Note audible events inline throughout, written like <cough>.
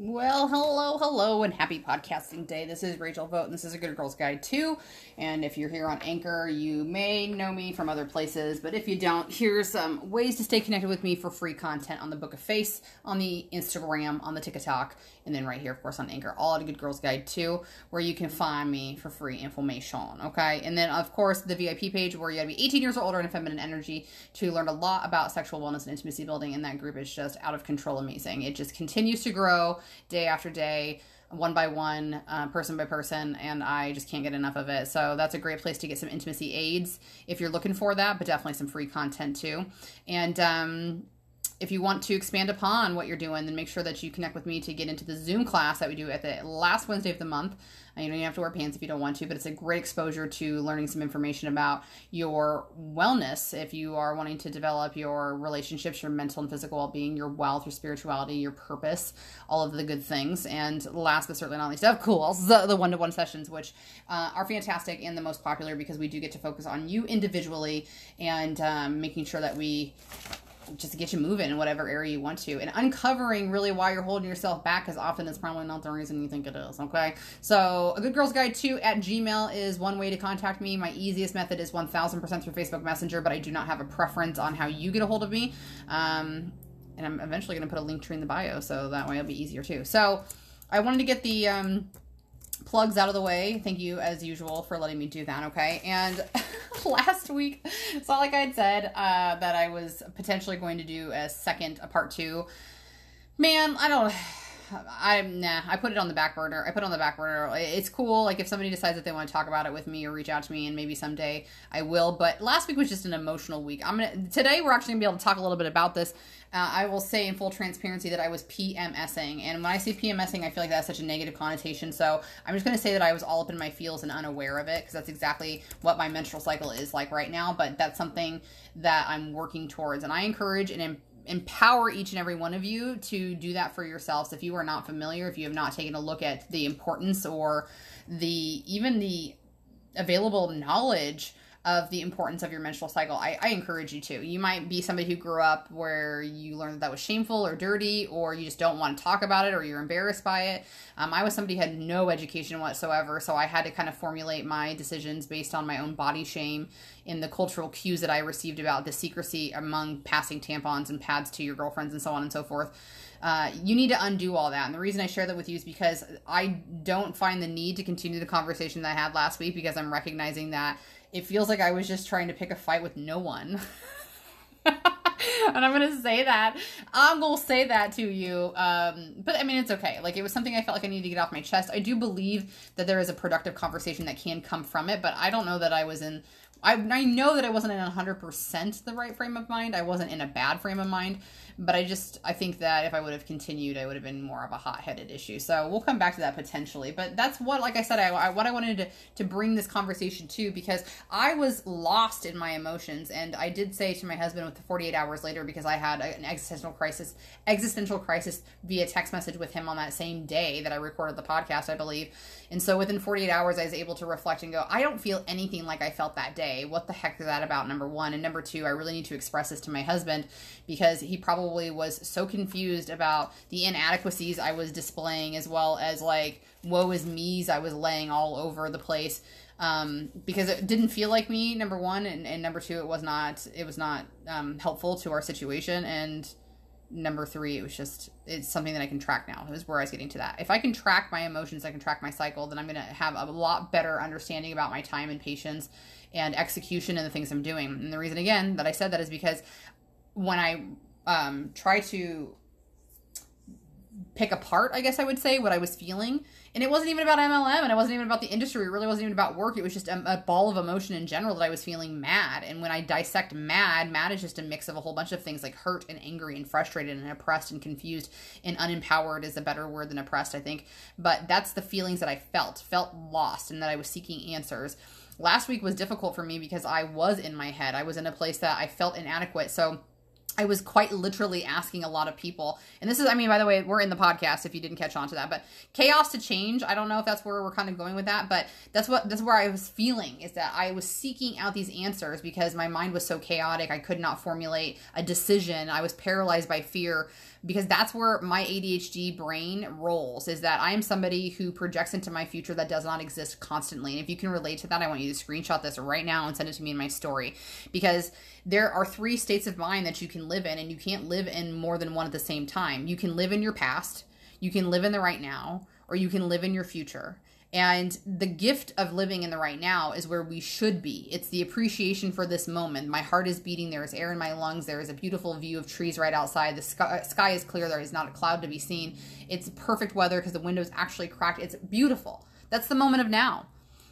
Well, hello, hello, and happy podcasting day. This is Rachel Vote, and this is a Good Girls Guide 2. And if you're here on Anchor, you may know me from other places, but if you don't, here's some ways to stay connected with me for free content on the Book of Face, on the Instagram, on the TikTok, and then right here, of course, on Anchor, all at a Good Girls Guide 2, where you can find me for free information, okay? And then, of course, the VIP page, where you gotta be 18 years or older and a feminine energy to learn a lot about sexual wellness and intimacy building, and that group is just out of control amazing. It just continues to grow day after day one by one, uh, person by person, and I just can't get enough of it. So that's a great place to get some intimacy aids if you're looking for that, but definitely some free content too. And um, if you want to expand upon what you're doing, then make sure that you connect with me to get into the Zoom class that we do at the last Wednesday of the month. You don't have to wear pants if you don't want to, but it's a great exposure to learning some information about your wellness if you are wanting to develop your relationships, your mental and physical well being, your wealth, your spirituality, your purpose, all of the good things. And last but certainly not least, of course, the one to one sessions, which uh, are fantastic and the most popular because we do get to focus on you individually and um, making sure that we just to get you moving in whatever area you want to. And uncovering really why you're holding yourself back because often it's probably not the reason you think it is okay? So a good girls guide 2 at gmail is one way to contact me. My easiest method is 1000% through facebook messenger but i do not have a preference on how you get a hold of me. Um, and i'm eventually going to put a Linktree in the bio so that way it'll be easier too. So i wanted to get the um, plugs out of the way. Thank you, as usual, for letting me do that, okay? And <laughs> last week, it's not like I had said uh, that I was potentially going to do a second, a part two. Man, I don't. I'm nah. I put it on the back burner. I put it on the back burner. It's cool. Like if somebody decides that they want to talk about it with me or reach out to me, and maybe someday I will. But last week was just an emotional week. I'm gonna today we're actually gonna be able to talk a little bit about this. Uh, I will say in full transparency that I was PMSing, and when I say PMSing, I feel like that's such a negative connotation. So I'm just gonna say that I was all up in my feels and unaware of it because that's exactly what my menstrual cycle is like right now. But that's something that I'm working towards, and I encourage and empower each and every one of you to do that for yourselves. If you are not familiar if you have not taken a look at the importance or the even the available knowledge of the importance of your menstrual cycle, I, I, encourage you to. You might be somebody who grew up where you learned that that was shameful or dirty, or you just don't want to talk about it, or you're embarrassed by it. Um, I was somebody who had no education whatsoever, so I had to kind of formulate my decisions based on my own body shame in the cultural cues that I received about the secrecy among passing tampons and pads to your girlfriends and so on and so forth. Uh, you need to undo all that. And the reason I share that with you is because I don't find the need to continue the conversation that I had last week because I'm recognizing that it feels like I was just trying to pick a fight with no one. <laughs> and I'm gonna say that. I'm gonna say that to you. Um, but I mean, it's okay. Like it was something I felt like I needed to get off my chest. I do believe that there is a productive conversation that can come from it, but I don't know that I was in. I, I know that I wasn't in 100% the right frame of mind. I wasn't in a bad frame of mind. But I just I think that if I would have continued, I would have been more of a hot headed issue. So we'll come back to that potentially. But that's what, like I said, I, I what I wanted to to bring this conversation to because I was lost in my emotions, and I did say to my husband with the 48 hours later because I had an existential crisis existential crisis via text message with him on that same day that I recorded the podcast, I believe. And so within 48 hours, I was able to reflect and go, I don't feel anything like I felt that day. What the heck is that about? Number one. And number two, I really need to express this to my husband because he probably was so confused about the inadequacies I was displaying as well as like woe is me's I was laying all over the place. Um, because it didn't feel like me, number one, and, and number two, it was not, it was not, um, helpful to our situation. And, number three, it was just it's something that I can track now. Is where I was getting to that. If I can track my emotions, I can track my cycle, then I'm gonna have a lot better understanding about my time and patience and execution and the things I'm doing. And the reason again that I said that is because when I um, try to pick apart, I guess I would say, what I was feeling. And it wasn't even about MLM and it wasn't even about the industry. It really wasn't even about work. It was just a, a, ball of emotion in general that I was feeling mad. And when I dissect mad, mad is just a mix of a whole bunch of things like hurt and angry and frustrated and oppressed and confused and unempowered is a better word than oppressed, I think. But that's the feelings that I felt, felt lost and that I was seeking answers. Last week was difficult for me because I was in my head. I was in a place that I felt inadequate. So, I was quite literally asking a lot of people. And this is, I mean, by the way, we're in the podcast if you didn't catch on to that, but chaos to change. I don't know if that's where we're kind of going with that, but that's what, that's where I was feeling is that I was seeking out these answers because my mind was so chaotic. I could not formulate a decision. I was paralyzed by fear because that's where my ADHD brain rolls is that I am somebody who projects into my future that does not exist constantly. And if you can relate to that, I want you to screenshot this right now and send it to me in my story because there are three states of mind that you can live in and you can't live in more than one at the same time. You can live in your past, you can live in the right now, or you can live in your future. And the gift of living in the right now is where we should be. It's the appreciation for this moment. My heart is beating. There is air in my lungs. There is a beautiful view of trees right outside. The sky, sky is clear. There is not a cloud to be seen. It's perfect weather because the window is actually cracked. It's beautiful. That's the moment of now.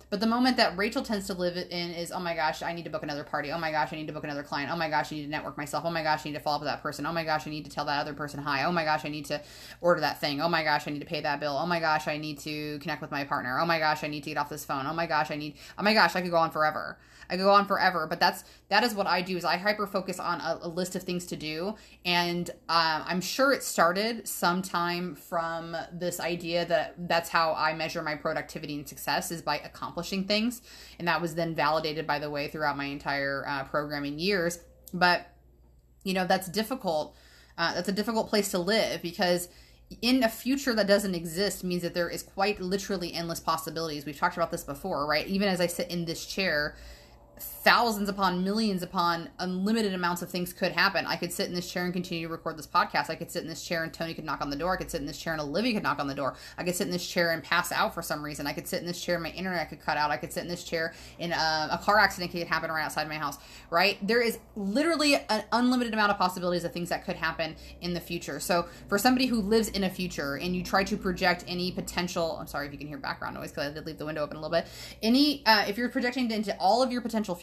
But the moment that Rachel tends to live in is, oh my gosh, I need to book another party. Oh my gosh, I need to book another client. Oh my gosh, I need to network myself. Oh my gosh, I need to follow up with that person. Oh my gosh, I need to tell that other person hi. Oh my gosh, I need to order that thing. Oh my gosh, I need to pay that bill. Oh my gosh, I need to connect with my partner. Oh my gosh, I need to get off this phone. Oh my gosh, I need, oh my gosh, I could go on forever. I could go on forever, but that's that is what I do. Is I hyper focus on a, a, list of things to do, and um, I'm sure it started sometime from this idea that that's how I measure my productivity and success is by accomplishing things, and that was then validated by the way throughout my entire uh, programming years. But you know that's difficult. Uh, that's a difficult place to live because in a future that doesn't exist means that there is quite literally endless possibilities. We've talked about this before, right? Even as I sit in this chair, thousands upon millions upon unlimited amounts of things could happen. I could sit in this chair and continue to record this podcast. I could sit in this chair and Tony could knock on the door. I could sit in this chair and Olivia could knock on the door. I could sit in this chair and pass out for some reason. I could sit in this chair and my internet could cut out. I could sit in this chair and uh, a car accident could happen right outside my house, right? There is literally an unlimited amount of possibilities of things that could happen in the future. So for somebody who lives in a future and you try to project any potential, I'm sorry if you can hear background noise because I did leave the window open a little bit. Any, uh, if you're projecting into all of your potential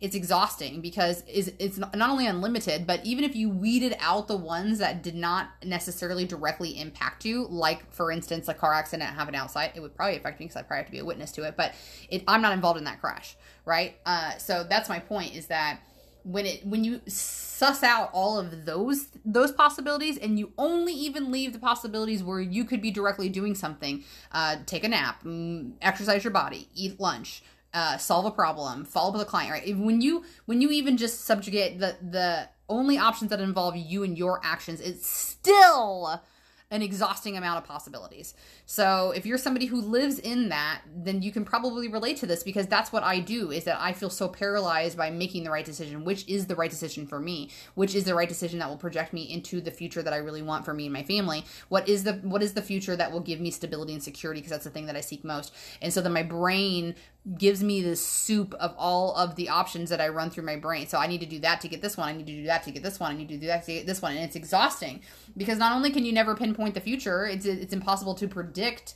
it's exhausting because is it's not only unlimited, but even if you weeded out the ones that did not necessarily directly impact you, like for instance a car accident happened outside, it would probably affect me because I probably have to be a witness to it. But it, I'm not involved in that crash, right? Uh, so that's my point is that when it when you suss out all of those those possibilities and you only even leave the possibilities where you could be directly doing something uh, take a nap mm, exercise your body eat lunch uh, solve a problem, follow up with a client, right? When you when you even just subjugate the the only options that involve you and your actions, it's still an exhausting amount of possibilities. So if you're somebody who lives in that, then you can probably relate to this because that's what I do is that I feel so paralyzed by making the right decision, which is the right decision for me, which is the right decision that will project me into the future that I really want for me and my family. What is the what is the future that will give me stability and security because that's the thing that I seek most. And so then my brain gives me this soup of all of the options that I run through my brain. So I need to do that to get this one. I need to do that to get this one. I need to do that to get this one. And it's exhausting because not only can you never pinpoint the future, it's it's impossible to predict.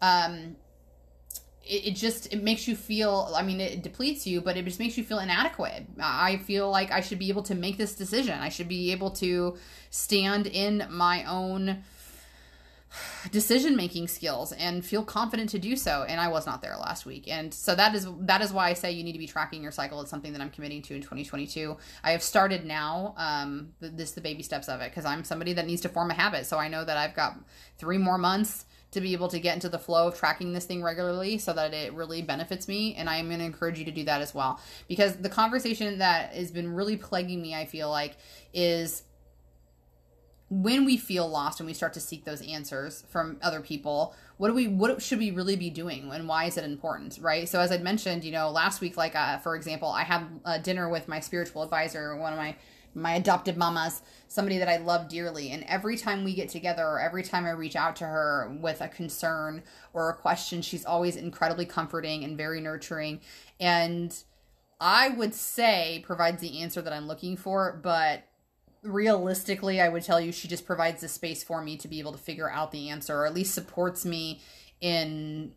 Um, it, it just it makes you feel. I mean, it depletes you, but it just makes you feel inadequate. I feel like I should be able to make this decision. I should be able to stand in my own decision making skills and feel confident to do so and i was not there last week. And so that is that is why i say you need to be tracking your cycle. It's something that i'm committing to in 2022 i have started now um this the baby steps of it because i'm somebody that needs to form a habit. So i know that i've got three more months to be able to get into the flow of tracking this thing regularly so that it really benefits me and i am going to encourage you to do that as well. Because the conversation that has been really plaguing me i feel like is when we feel lost and we start to seek those answers from other people what do we what should we really be doing and why is it important right? So as i mentioned you know last week like uh, for example i had a dinner with my spiritual advisor one of my my adopted mamas somebody that i love dearly. And every time we get together or every time i reach out to her with a concern or a question she's always incredibly comforting and very nurturing. And i would say provides the answer that i'm looking for but realistically, I would tell you she just provides the space for me to be able to figure out the answer, or at least supports me in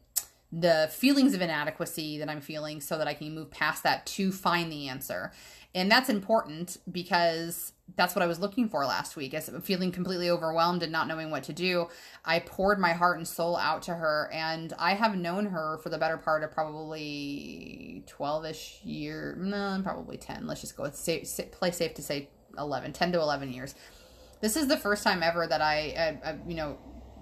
the feelings of inadequacy that I'm feeling so that I can move past that to find the answer. And that's important because that's what I was looking for last week. As feeling completely overwhelmed and not knowing what to do, I poured my heart and soul out to her. And I have known her for the better part of probably 12 ish year, no, probably 10. Let's just go with safe, play safe to say 11, 10 to 11 years. This is the first time ever that I, I, I, you know,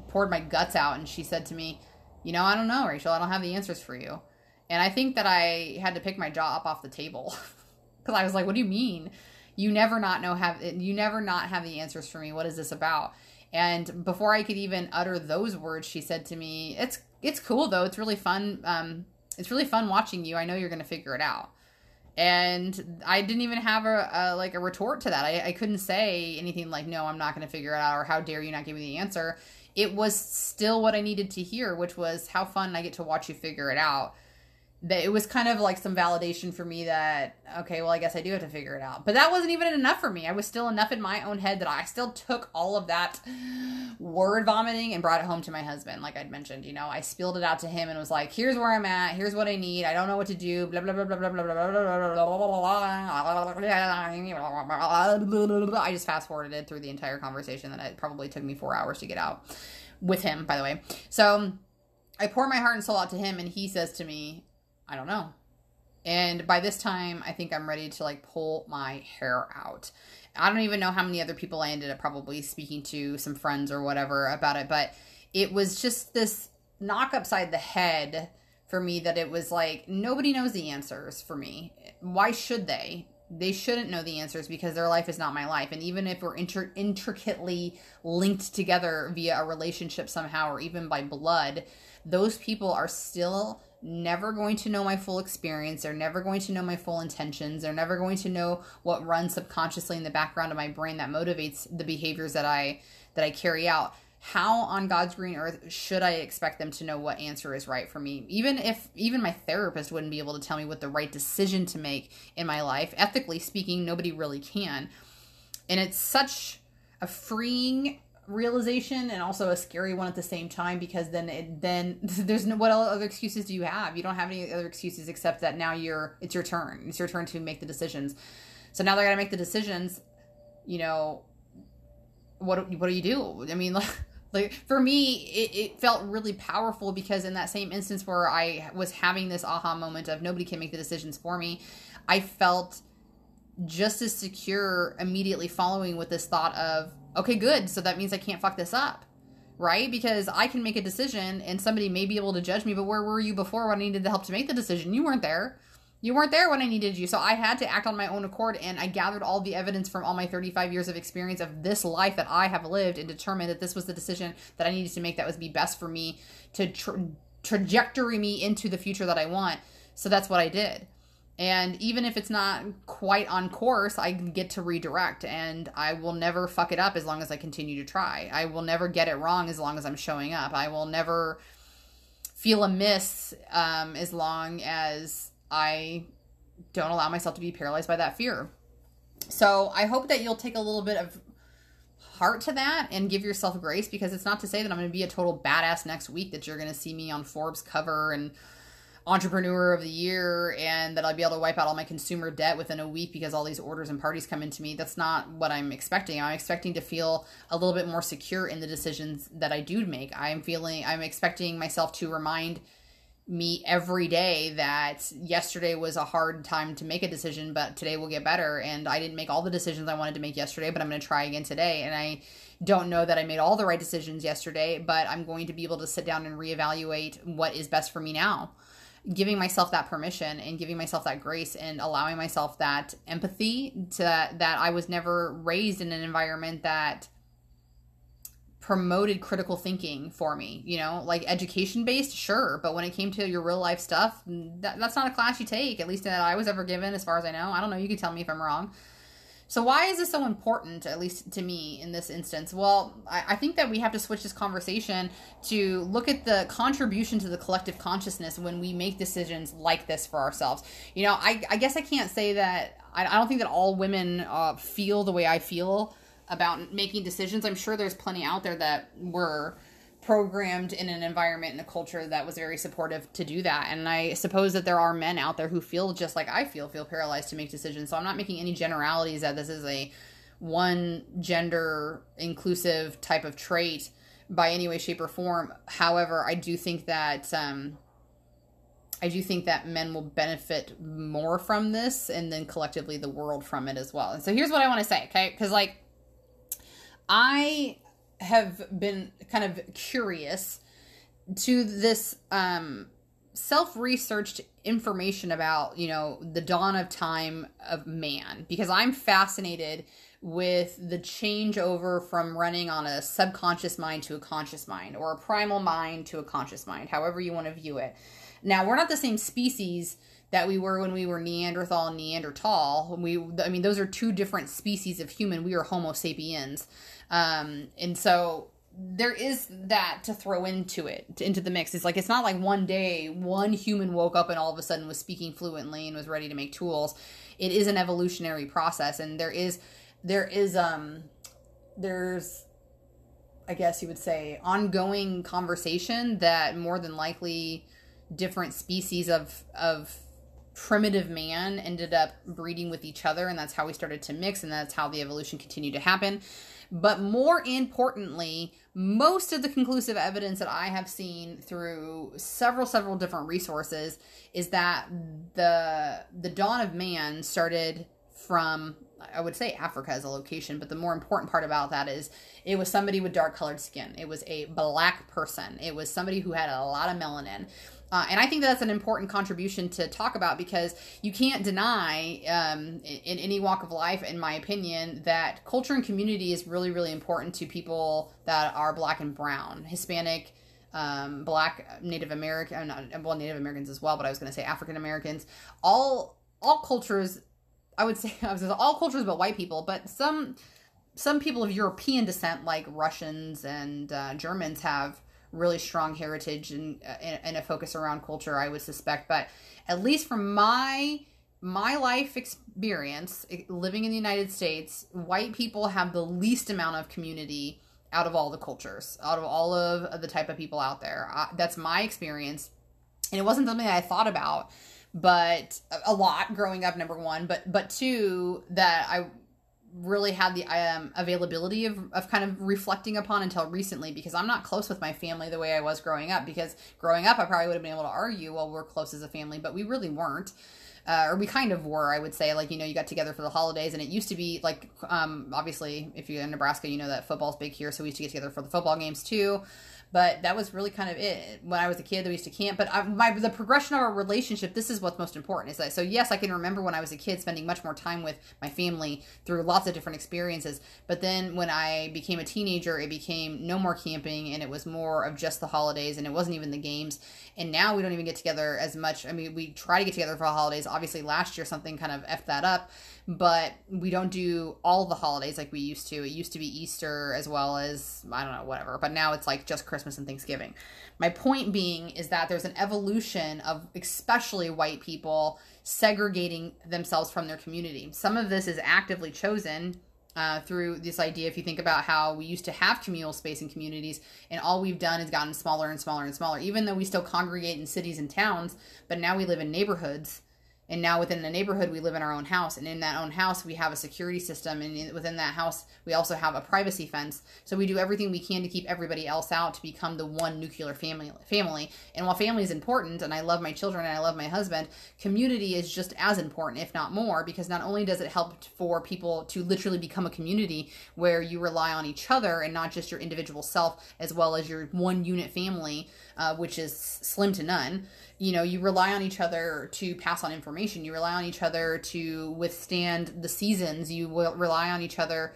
poured my guts out and she said to me, you know, I don't know, Rachel, I don't have the answers for you. And I think that I had to pick my jaw up off the table <laughs> because I was like, what do you mean? you never not know have you never not have the answers for me. What is this about? And before I could even utter those words, she said to me, "It's it's cool though. It's really fun. Um, it's really fun watching you. I know you're going to figure it out." And I didn't even have a, a like a retort to that. I, I couldn't say anything like, "No, I'm not going to figure it out," or "How dare you not give me the answer." It was still what I needed to hear, which was how fun I get to watch you figure it out it was kind of like some validation for me that okay well i guess i do have to figure it out but that wasn't even enough for me i was still enough in my own head that i still took all of that word vomiting and brought it home to my husband like i'd mentioned you know i spilled it out to him and was like here's where i'm at here's what i need i don't know what to do blah blah blah blah blah blah blah blah i just fast forwarded through the entire conversation that it probably took me four hours to get out with him by the way so I pour my heart and soul out to him, and he says to me, I don't know. And by this time, I think I'm ready to like pull my hair out. I don't even know how many other people I ended up probably speaking to, some friends or whatever about it, but it was just this knock upside the head for me that it was like nobody knows the answers for me. Why should they? They shouldn't know the answers because their life is not my life. And even if we're inter- intricately linked together via a relationship somehow or even by blood, those people are still never going to know my full experience. They're never going to know my full intentions. They're never going to know what runs subconsciously in the background of my brain that motivates the behaviors that I that I carry out. How on God's green earth should I expect them to know what answer is right for me? Even if even my therapist wouldn't be able to tell me what the right decision to make in my life, ethically speaking, nobody really can. And it's such a freeing realization and also a scary one at the same time because then it then <laughs> there's no what other excuses do you have? You don't have any other excuses except that now you're it's your turn. It's your turn to make the decisions. So now they gotta make the decisions you know what what do you do? I mean <laughs> like like for me it, it felt really powerful because in that same instance where i was having this aha moment of nobody can make the decisions for me i felt just as secure immediately following with this thought of okay, good. So that means I can't fuck this up. Right? Because I can make a decision and somebody may be able to judge me, but where were you before when I needed the help to make the decision? You weren't there. You weren't there when I needed you. So I had to act on my own accord and I gathered all the evidence from all my 35 years of experience of this life that I have lived and determined that this was the decision that I needed to make that was be best for me to tra- trajectory me into the future that I want. So that's what I did. And even if it's not quite on course, I get to redirect and I will never fuck it up as long as I continue to try. I will never get it wrong as long as I'm showing up. I will never feel amiss um, as long as I don't allow myself to be paralyzed by that fear. So I hope that you'll take a little bit of heart to that and give yourself grace because it's not to say that I'm going to be a total badass next week that you're going to see me on Forbes cover and entrepreneur of the year and that I'll be able to wipe out all my consumer debt within a week because all these orders and parties come into me. That's not what I'm expecting. I'm expecting to feel a little bit more secure in the decisions that I do make. I'm feeling I'm expecting myself to remind me every day that yesterday was a hard time to make a decision, but today will get better. And I didn't make all the decisions I wanted to make yesterday, but I'm going to try again today. And I don't know that I made all the right decisions yesterday, but I'm going to be able to sit down and reevaluate what is best for me now giving myself that permission and giving myself that grace and allowing myself that empathy to that, I was never raised in an environment that promoted critical thinking for me you know like education based sure but when it came to your real life stuff that, that's not a class you take at least that i was ever given as far as i know. I don't know. You can tell me if i'm wrong so why is this so important, at least to me in this instance? Well, I, I, think that we have to switch this conversation to look at the contribution to the collective consciousness when we make decisions like this for ourselves. You know, I, I guess I can't say that, I, I don't think that all women uh, feel the way I feel about making decisions. I'm sure there's plenty out there that were programmed in an environment and a culture that was very supportive to do that. And I suppose that there are men out there who feel just like I feel, feel paralyzed to make decisions. So I'm not making any generalities that this is a one gender inclusive type of trait by any way, shape, or form. However, I do think that um, I do think that men will benefit more from this, and then collectively the world from it as well. And so here's what I want to say, okay? Because like I have been kind of curious to this um self-researched information about you know the dawn of time of man. Because i'm fascinated with the changeover from running on a subconscious mind to a conscious mind or a primal mind to a conscious mind however you want to view it. Now we're not the same species that we were when we were neanderthal and neanderthal. We i mean those are two different species of human. We are homo sapiens um, and so there is that to throw into it to, into the mix. It's like it's not like one day one human woke up and all of a sudden was speaking fluently and was ready to make tools. It is an evolutionary process and there is there is um there's i guess you would say ongoing conversation that more than likely different species of of primitive man ended up breeding with each other and that's how we started to mix and that's how the evolution continued to happen but more importantly, most of the conclusive evidence that I have seen through several several different resources is that the the dawn of man started from I would say Africa as a location, but the more important part about that is it was somebody with dark colored skin. It was a black person. It was somebody who had a lot of melanin. Uh, and I think that's an important contribution to talk about because you can't deny, um, in, any walk of life, in my opinion, that culture and community is really, really important to people that are black and brown, Hispanic, um, black, Native American, uh, well, Native Americans as well, but I was going to say African Americans. All all cultures, I would <laughs> say, I was all cultures but white people, but some some people of European descent, like Russians and uh, Germans, have really strong heritage and, uh, and a focus around culture, I would suspect. But at least from my my life experience living in the United States, white people have the least amount of community out of all the cultures, out of all of the type of people out there. Uh, that's my experience. And it wasn't something that I thought about, but a lot growing up, number one, but, but two, that I really had the um, availability of, of kind of reflecting upon until recently because I'm not close with my family the way I was growing up. Because growing up, I probably would have been able to argue, well, we're close as a family, but we really weren't. Uh, or we kind of were, I would say. Like, you know, you got together for the holidays, and it used to be like, um, obviously, if you're in Nebraska, you know that football's big here, so we used to get together for the football games too but that was really kind of it when I was a kid. That we used to camp, but I, my the progression of our relationship. This is what's most important. Is that so? Yes, I can remember when I was a kid spending much more time with my family through lots of different experiences. But then when I became a teenager, it became no more camping, and it was more of just the holidays, and it wasn't even the games. And now we don't even get together as much. I mean, we try to get together for holidays. Obviously, last year something kind of effed that up but we don't do all the holidays like we used to. It used to be Easter as well as, I don't know, whatever. But now it's like just Christmas and Thanksgiving. My point being is that there's an evolution of especially white people segregating themselves from their community. Some of this is actively chosen uh, through this idea. If you think about how we used to have communal space in communities, and all we've done is gotten smaller and smaller and smaller, even though we still congregate in cities and towns, but now we live in neighborhoods and now within the neighborhood we live in our own house. And in that own house we have a security system. And within that house we also have a privacy fence. So we do everything we can to keep everybody else out to become the one nuclear family family. And while family is important and i love my children and i love my husband community is just as important if not more because not only does it help for people to literally become a community where you rely on each other and not just your individual self as well as your one unit family uh, which is slim to none you know you rely on each other to pass on information you rely on each other to withstand the seasons you will rely on each other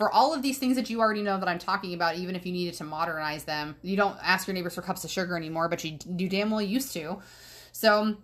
for all of these things that you already know that I'm talking about, even if you needed to modernize them, you don't ask your neighbors for cups of sugar anymore, but you do damn well used to. So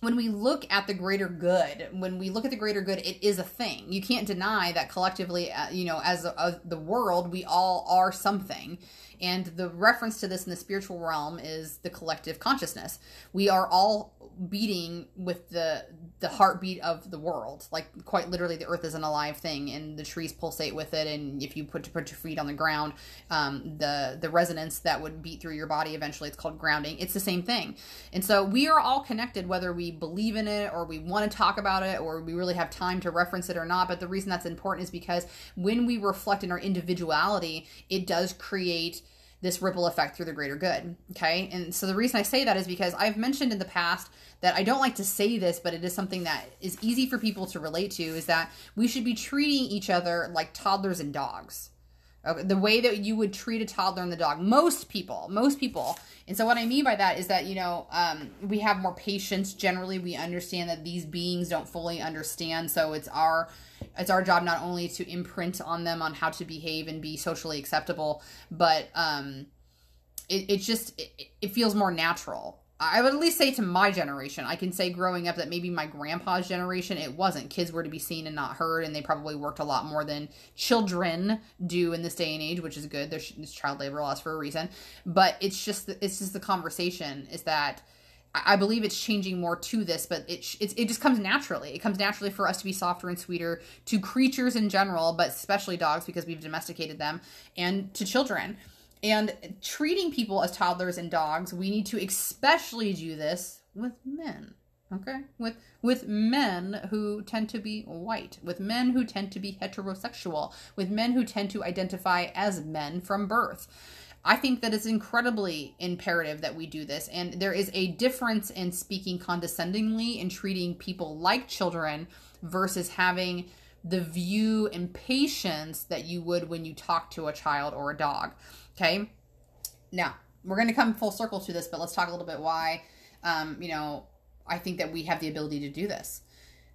when we look at the greater good, when we look at the greater good, it is a thing. You can't deny that collectively, uh, you know, as a, a, the world, we all are something. And the reference to this in the spiritual realm is the collective consciousness. We are all beating with the the heartbeat of the world. Like quite literally, the earth is an alive thing, and the trees pulsate with it. And if you put put your feet on the ground, um, the the resonance that would beat through your body eventually, it's called grounding. It's the same thing. And so we are all connected, whether we believe in it or we want to talk about it or we really have time to reference it or not. But the reason that's important is because when we reflect in our individuality, it does create this ripple effect through the greater good. Okay. And so the reason I say that is because I've mentioned in the past that I don't like to say this, but it is something that is easy for people to relate to is that we should be treating each other like toddlers and dogs. Okay, the way that you would treat a toddler and the dog. Most people, most people. And so what I mean by that is that, you know, um, we have more patience generally. We understand that these beings don't fully understand. So it's our it's our job not only to imprint on them on how to behave and be socially acceptable, but um it, it just it, it feels more natural I would at least say to my generation. I can say growing up that maybe my grandpa's generation, it wasn't. Kids were to be seen and not heard, and they probably worked a lot more than children do in this day and age, which is good. There's, child labor laws for a reason, but it's just it's just the conversation is that I believe it's changing more to this, but it it, it just comes naturally. It comes naturally for us to be softer and sweeter to creatures in general, but especially dogs because we've domesticated them, and to children and treating people as toddlers and dogs, we need to especially do this with men. Okay? With with men who tend to be white, with men who tend to be heterosexual, with men who tend to identify as men from birth. I think that it's incredibly imperative that we do this. And there is a difference in speaking condescendingly and treating people like children versus having the view and patience that you would when you talk to a child or a dog. Okay. Now, we're going to come full circle to this, but let's talk a little bit why, um, you know, I think that we have the ability to do this.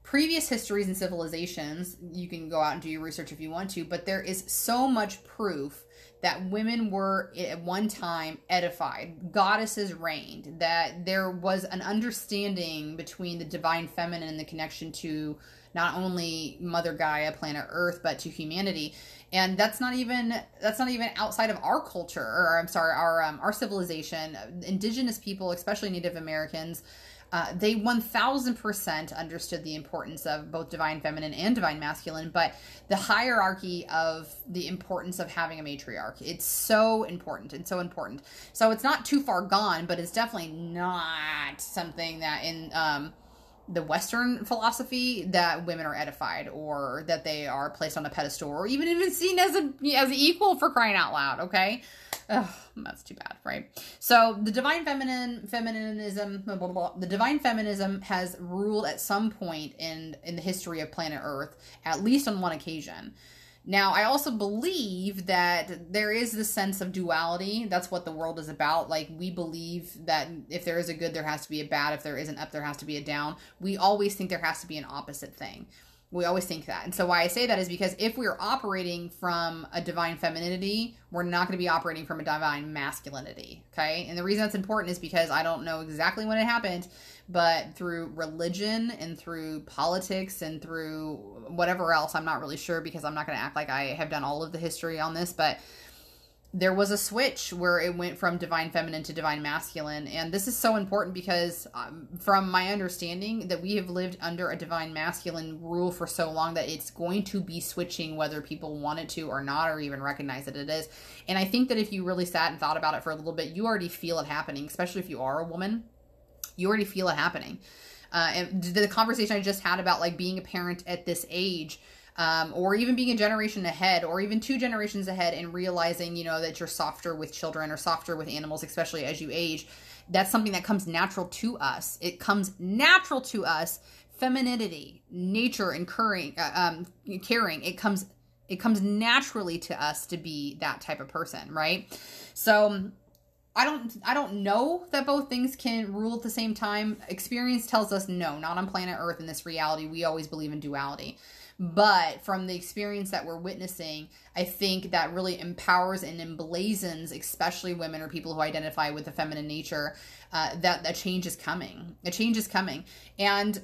Previous histories and civilizations, you can go out and do your research if you want to, but there is so much proof that women were at one time edified, goddesses reigned, that there was an understanding between the divine feminine and the connection to not only Mother Gaia, planet Earth, but to humanity. And that's not even that's not even outside of our culture, or I'm sorry, our um, our civilization. Indigenous people, especially Native Americans, uh, they 1000% understood the importance of both divine feminine and divine masculine, but the hierarchy of the importance of having a matriarch. It's so important and so important. So it's not too far gone, but it's definitely not something that in um, the Western philosophy that women are edified or that they are placed on a pedestal or even even seen as a as equal for crying out loud. Okay, Ugh, that's too bad, right? So the divine feminine feminism, blah, blah, blah, the divine feminism has ruled at some point in in the history of planet Earth, at least on one occasion. Now, I also believe that there is this sense of duality. That's what the world is about. Like, we believe that if there is a good, there has to be a bad. If there is an up, there has to be a down. We always think there has to be an opposite thing. We always think that. And so, why I say that is because if we're operating from a divine femininity, we're not going to be operating from a divine masculinity. Okay. And the reason that's important is because I don't know exactly when it happened, but through religion and through politics and through whatever else, I'm not really sure because I'm not going to act like I have done all of the history on this, but there was a switch where it went from divine feminine to divine masculine. And this is so important because um, from my understanding that we have lived under a divine masculine rule for so long that it's going to be switching whether people want it to or not or even recognize that it is. And i think that if you really sat and thought about it for a little bit you already feel it happening especially if you are a woman you already feel it happening. Uh, and the conversation i just had about like being a parent at this age um, or even being a generation ahead or even two generations ahead and realizing you know that you're softer with children or softer with animals especially as you age that's something that comes natural to us. It comes natural to us. Femininity nature and caring, uh, um, caring it comes it comes naturally to us to be that type of person right? So I don't I don't know that both things can rule at the same time. Experience tells us no, not on planet Earth in this reality. We always believe in duality. But from the experience that we're witnessing, I think that really empowers and emblazons, especially women or people who identify with the feminine nature, uh, that a change is coming. A change is coming. And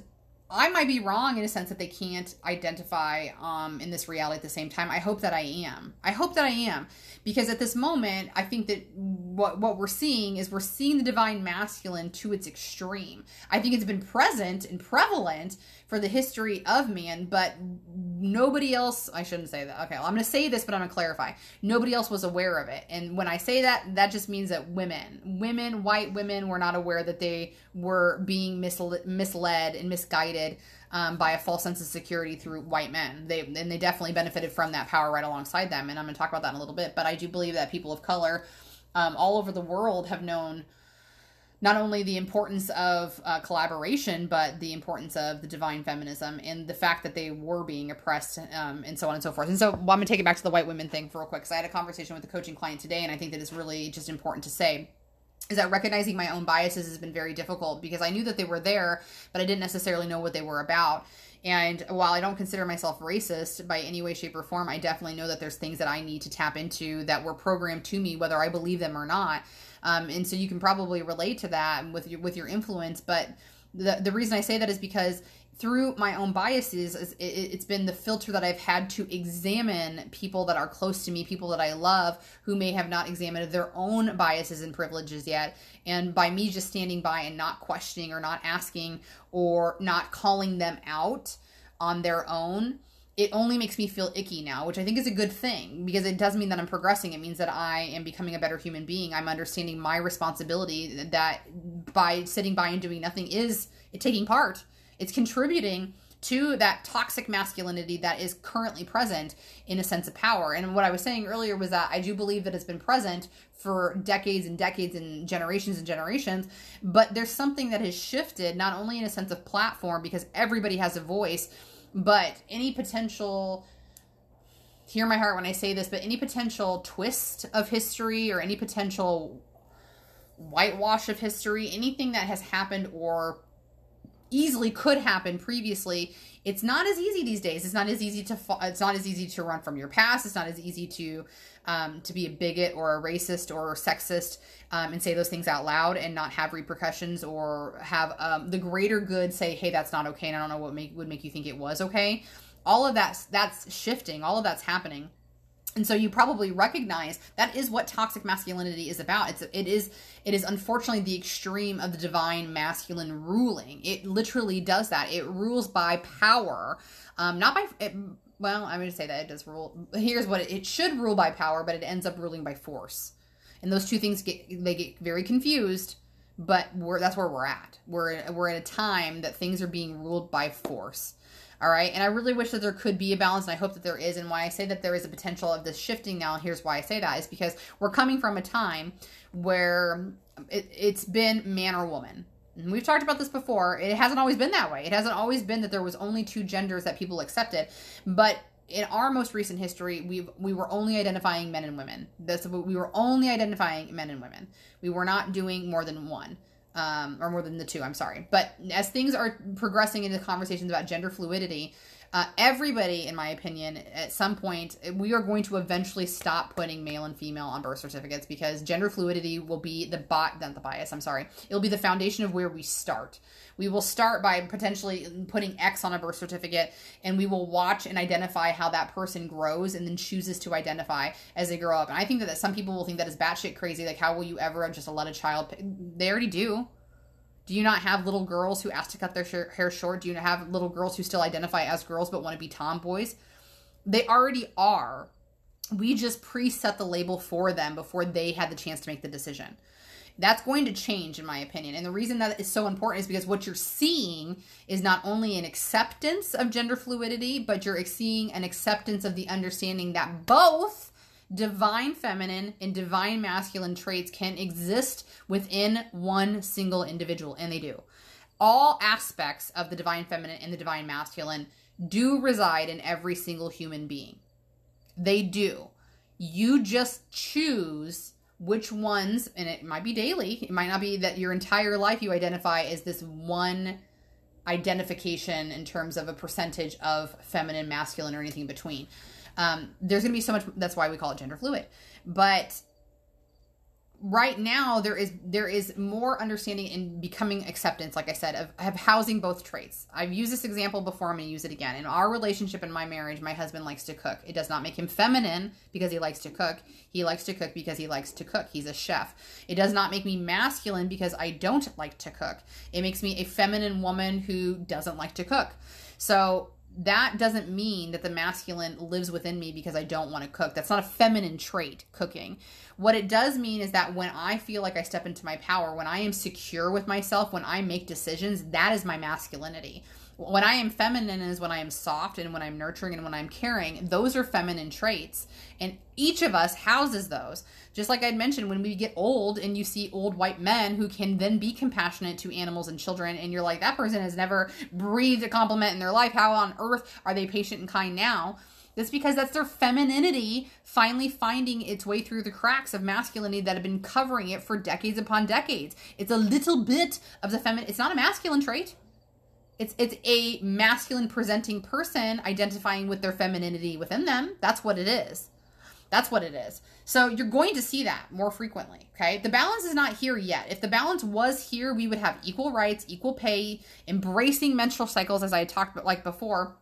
I might be wrong in a sense that they can't identify um, in this reality at the same time. I hope that I am. I hope that I am because at this moment, I think that what what we're seeing is we're seeing the divine masculine to its extreme. I think it's been present and prevalent for the history of man, but nobody else, I shouldn't say that. Okay, well, I'm going to say this, but I'm going to clarify. Nobody else was aware of it. And when I say that, that just means that women, women, white women were not aware that they were being misled, misled and misguided um, by a false sense of security through white men. They and they definitely benefited from that power right alongside them. And I'm going to talk about that in a little bit. But I do believe that people of color um, all over the world have known not only the importance of uh, collaboration, but the importance of the divine feminism and the fact that they were being oppressed um, and so on and so forth. And so well, I'm going to take it back to the white women thing for real quick because I had a conversation with a coaching client today, and I think that it's really just important to say is that recognizing my own biases has been very difficult because I knew that they were there, but I didn't necessarily know what they were about. And while I don't consider myself racist by any way, shape, or form, I definitely know that there's things that I need to tap into that were programmed to me, whether I believe them or not. Um, and so you can probably relate to that with your with your influence. But the the reason I say that is because through my own biases, it, has been the filter that I've had to examine people that are close to me, people that I love, who may have not examined their own biases and privileges yet. And by me just standing by and not questioning or not asking or not calling them out on their own, it only makes me feel icky now, which I think is a good thing because it does mean that I'm progressing. It means that I am becoming a better human being. I'm understanding my responsibility that by sitting by and doing nothing is taking part it's contributing to that toxic masculinity that is currently present in a sense of power. And what I was saying earlier was that I do believe that it's been present for decades and decades and generations and generations, but there's something that has shifted not only in a sense of platform because everybody has a voice, but any potential hear my heart when I say this, but any potential twist of history or any potential whitewash of history, anything that has happened or easily could happen previously it's not as easy these days. It's not as easy to it's not as easy to run from your past. It's not as easy to um, to be a bigot or a racist or sexist um, and say those things out loud and not have repercussions or have um, the greater good say hey that's not okay and i don't know what make, would make you think it was okay. All of that's that's shifting. All of that's happening. And so you probably recognize that is what toxic masculinity is about. It's it is it is unfortunately the extreme of the divine masculine ruling. It literally does that. It rules by power um not by well i'm going to say that it does rule here's what it, it should rule by power but it ends up ruling by force and those two things get they get very confused but we're that's where we're at we're we're at a time that things are being ruled by force all right. And I really wish that there could be a balance, and I hope that there is. And why I say that there is a potential of this shifting now, here's why I say that is because we're coming from a time where it, it's been man or woman. And we've talked about this before. It hasn't always been that way. It hasn't always been that there was only two genders that people accepted. But in our most recent history, we we were only identifying men and women. This we were only identifying men and women. We were not doing more than one um, or more than the two, I'm sorry. But as things are progressing into conversations about gender fluidity, uh, everybody, in my opinion, at some point, we are going to eventually stop putting male and female on birth certificates because gender fluidity will be the bot, not the bias. I'm sorry. It'll be the foundation of where we start. We will start by potentially putting X on a birth certificate, and we will watch and identify how that person grows, and then chooses to identify as they grow up. And I think that, that some people will think that is batshit crazy. Like, how will you ever just let a child? They already do do you not have little girls who ask to cut their hair short? Do you have little girls who still identify as girls but want to be tomboys? They already are. We just preset the label for them before they had the chance to make the decision. That's going to change, in my opinion. And the reason that is so important is because what you're seeing is not only an acceptance of gender fluidity, but you're seeing an acceptance of the understanding that both divine feminine and divine masculine traits can exist within one single individual, and they do. All aspects of the divine feminine and the divine masculine do reside in every single human being. They do. You just choose which ones, and it might be daily, it might not be that your entire life you identify as this one identification in terms of a percentage of feminine, masculine, or anything in between. Um, there's going to be so much. That's why we call it gender fluid. But right now there is there is more understanding and becoming acceptance like i said of, of housing both traits. I've used this example before i'm going to use it again. In our relationship in my marriage my husband likes to cook. It does not make him feminine because he likes to cook. He likes to cook because he likes to cook. He's a chef. It does not make me masculine because i don't like to cook. It makes me a feminine woman who doesn't like to cook. So that doesn't mean that the masculine lives within me because I don't want to cook. That's not a feminine trait, cooking. What it does mean is that when I feel like I step into my power, when I am secure with myself, when I make decisions, that is my masculinity. When I am feminine is when I am soft and when I'm nurturing and when I'm caring. Those are feminine traits. And each of us houses those. Just like I'd mentioned, when we get old and you see old white men who can then be compassionate to animals and children, and you're like, that person has never breathed a compliment in their life. How on earth are they patient and kind now? That's because that's their femininity finally finding its way through the cracks of masculinity that have been covering it for decades upon decades. It's a little bit of the feminine. It's not a masculine trait. It's it's a masculine presenting person identifying with their femininity within them. That's what it is. That's what it is. So you're going to see that more frequently. Okay. The balance is not here yet. If the balance was here, we would have equal rights, equal pay, embracing menstrual cycles, as I talked about like before.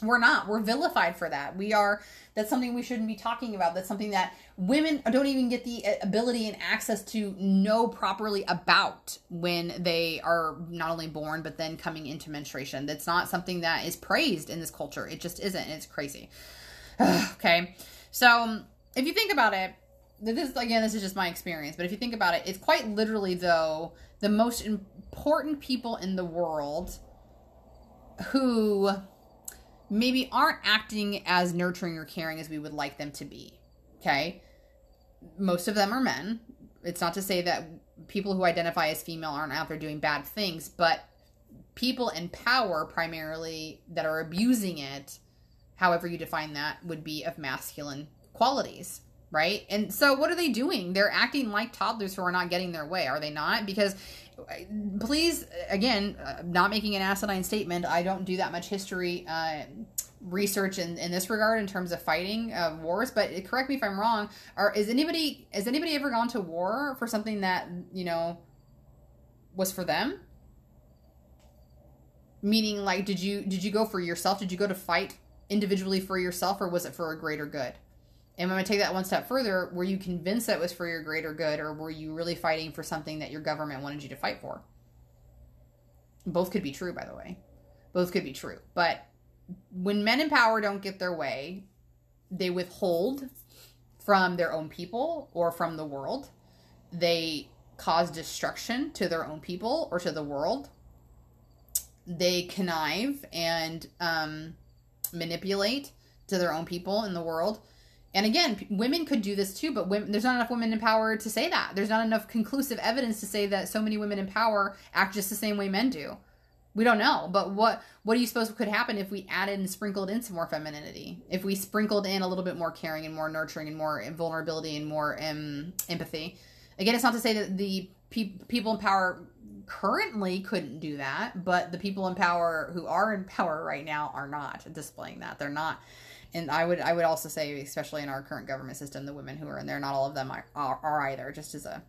We're not. We're vilified for that. We are that's something we shouldn't be talking about. That's something that women don't even get the uh, ability and access to know properly about when they are not only born but then coming into menstruation. That's not something that is praised in this culture. It just isn't. It's crazy. <sighs> Okay. So if you think about it this again this is just my experience but if you think about it it's quite literally though the most important people in the world who maybe aren't acting as nurturing or caring as we would like them to be. Okay. Most of them are men. It's not to say that people who identify as female aren't out there doing bad things, but people in power primarily that are abusing it, however you define that, would be of masculine qualities right? And so what are they doing? They're acting like toddlers who are not getting their way, are they not? Because please again uh, not making an asinine statement i don't do that much history uh, research in, in this regard in terms of fighting uh, wars but correct me if i'm wrong or is anybody has anybody ever gone to war for something that you know was for them meaning like did you did you go for yourself did you go to fight individually for yourself or was it for a greater good and I'm going to take that one step further. Were you convinced that was for your greater good, or were you really fighting for something that your government wanted you to fight for? Both could be true, by the way. Both could be true. But when men in power don't get their way, they withhold from their own people or from the world. They cause destruction to their own people or to the world. They connive and um, manipulate to their own people in the world and again, women could do this too, but women, there's not enough women in power to say that. There's not enough conclusive evidence to say that so many women in power act just the same way men do. We don't know, but what what do you suppose could happen if we added and sprinkled in some more femininity? If we sprinkled in a little bit more caring and more nurturing and more vulnerability and more um, empathy? Again, it's not to say that the pe- people in power currently couldn't do that, but the people in power who are in power right now are not displaying that. They're not and I would I would also say, especially in our current government system, the women who are in there, not all of them are, are, are either. Just as a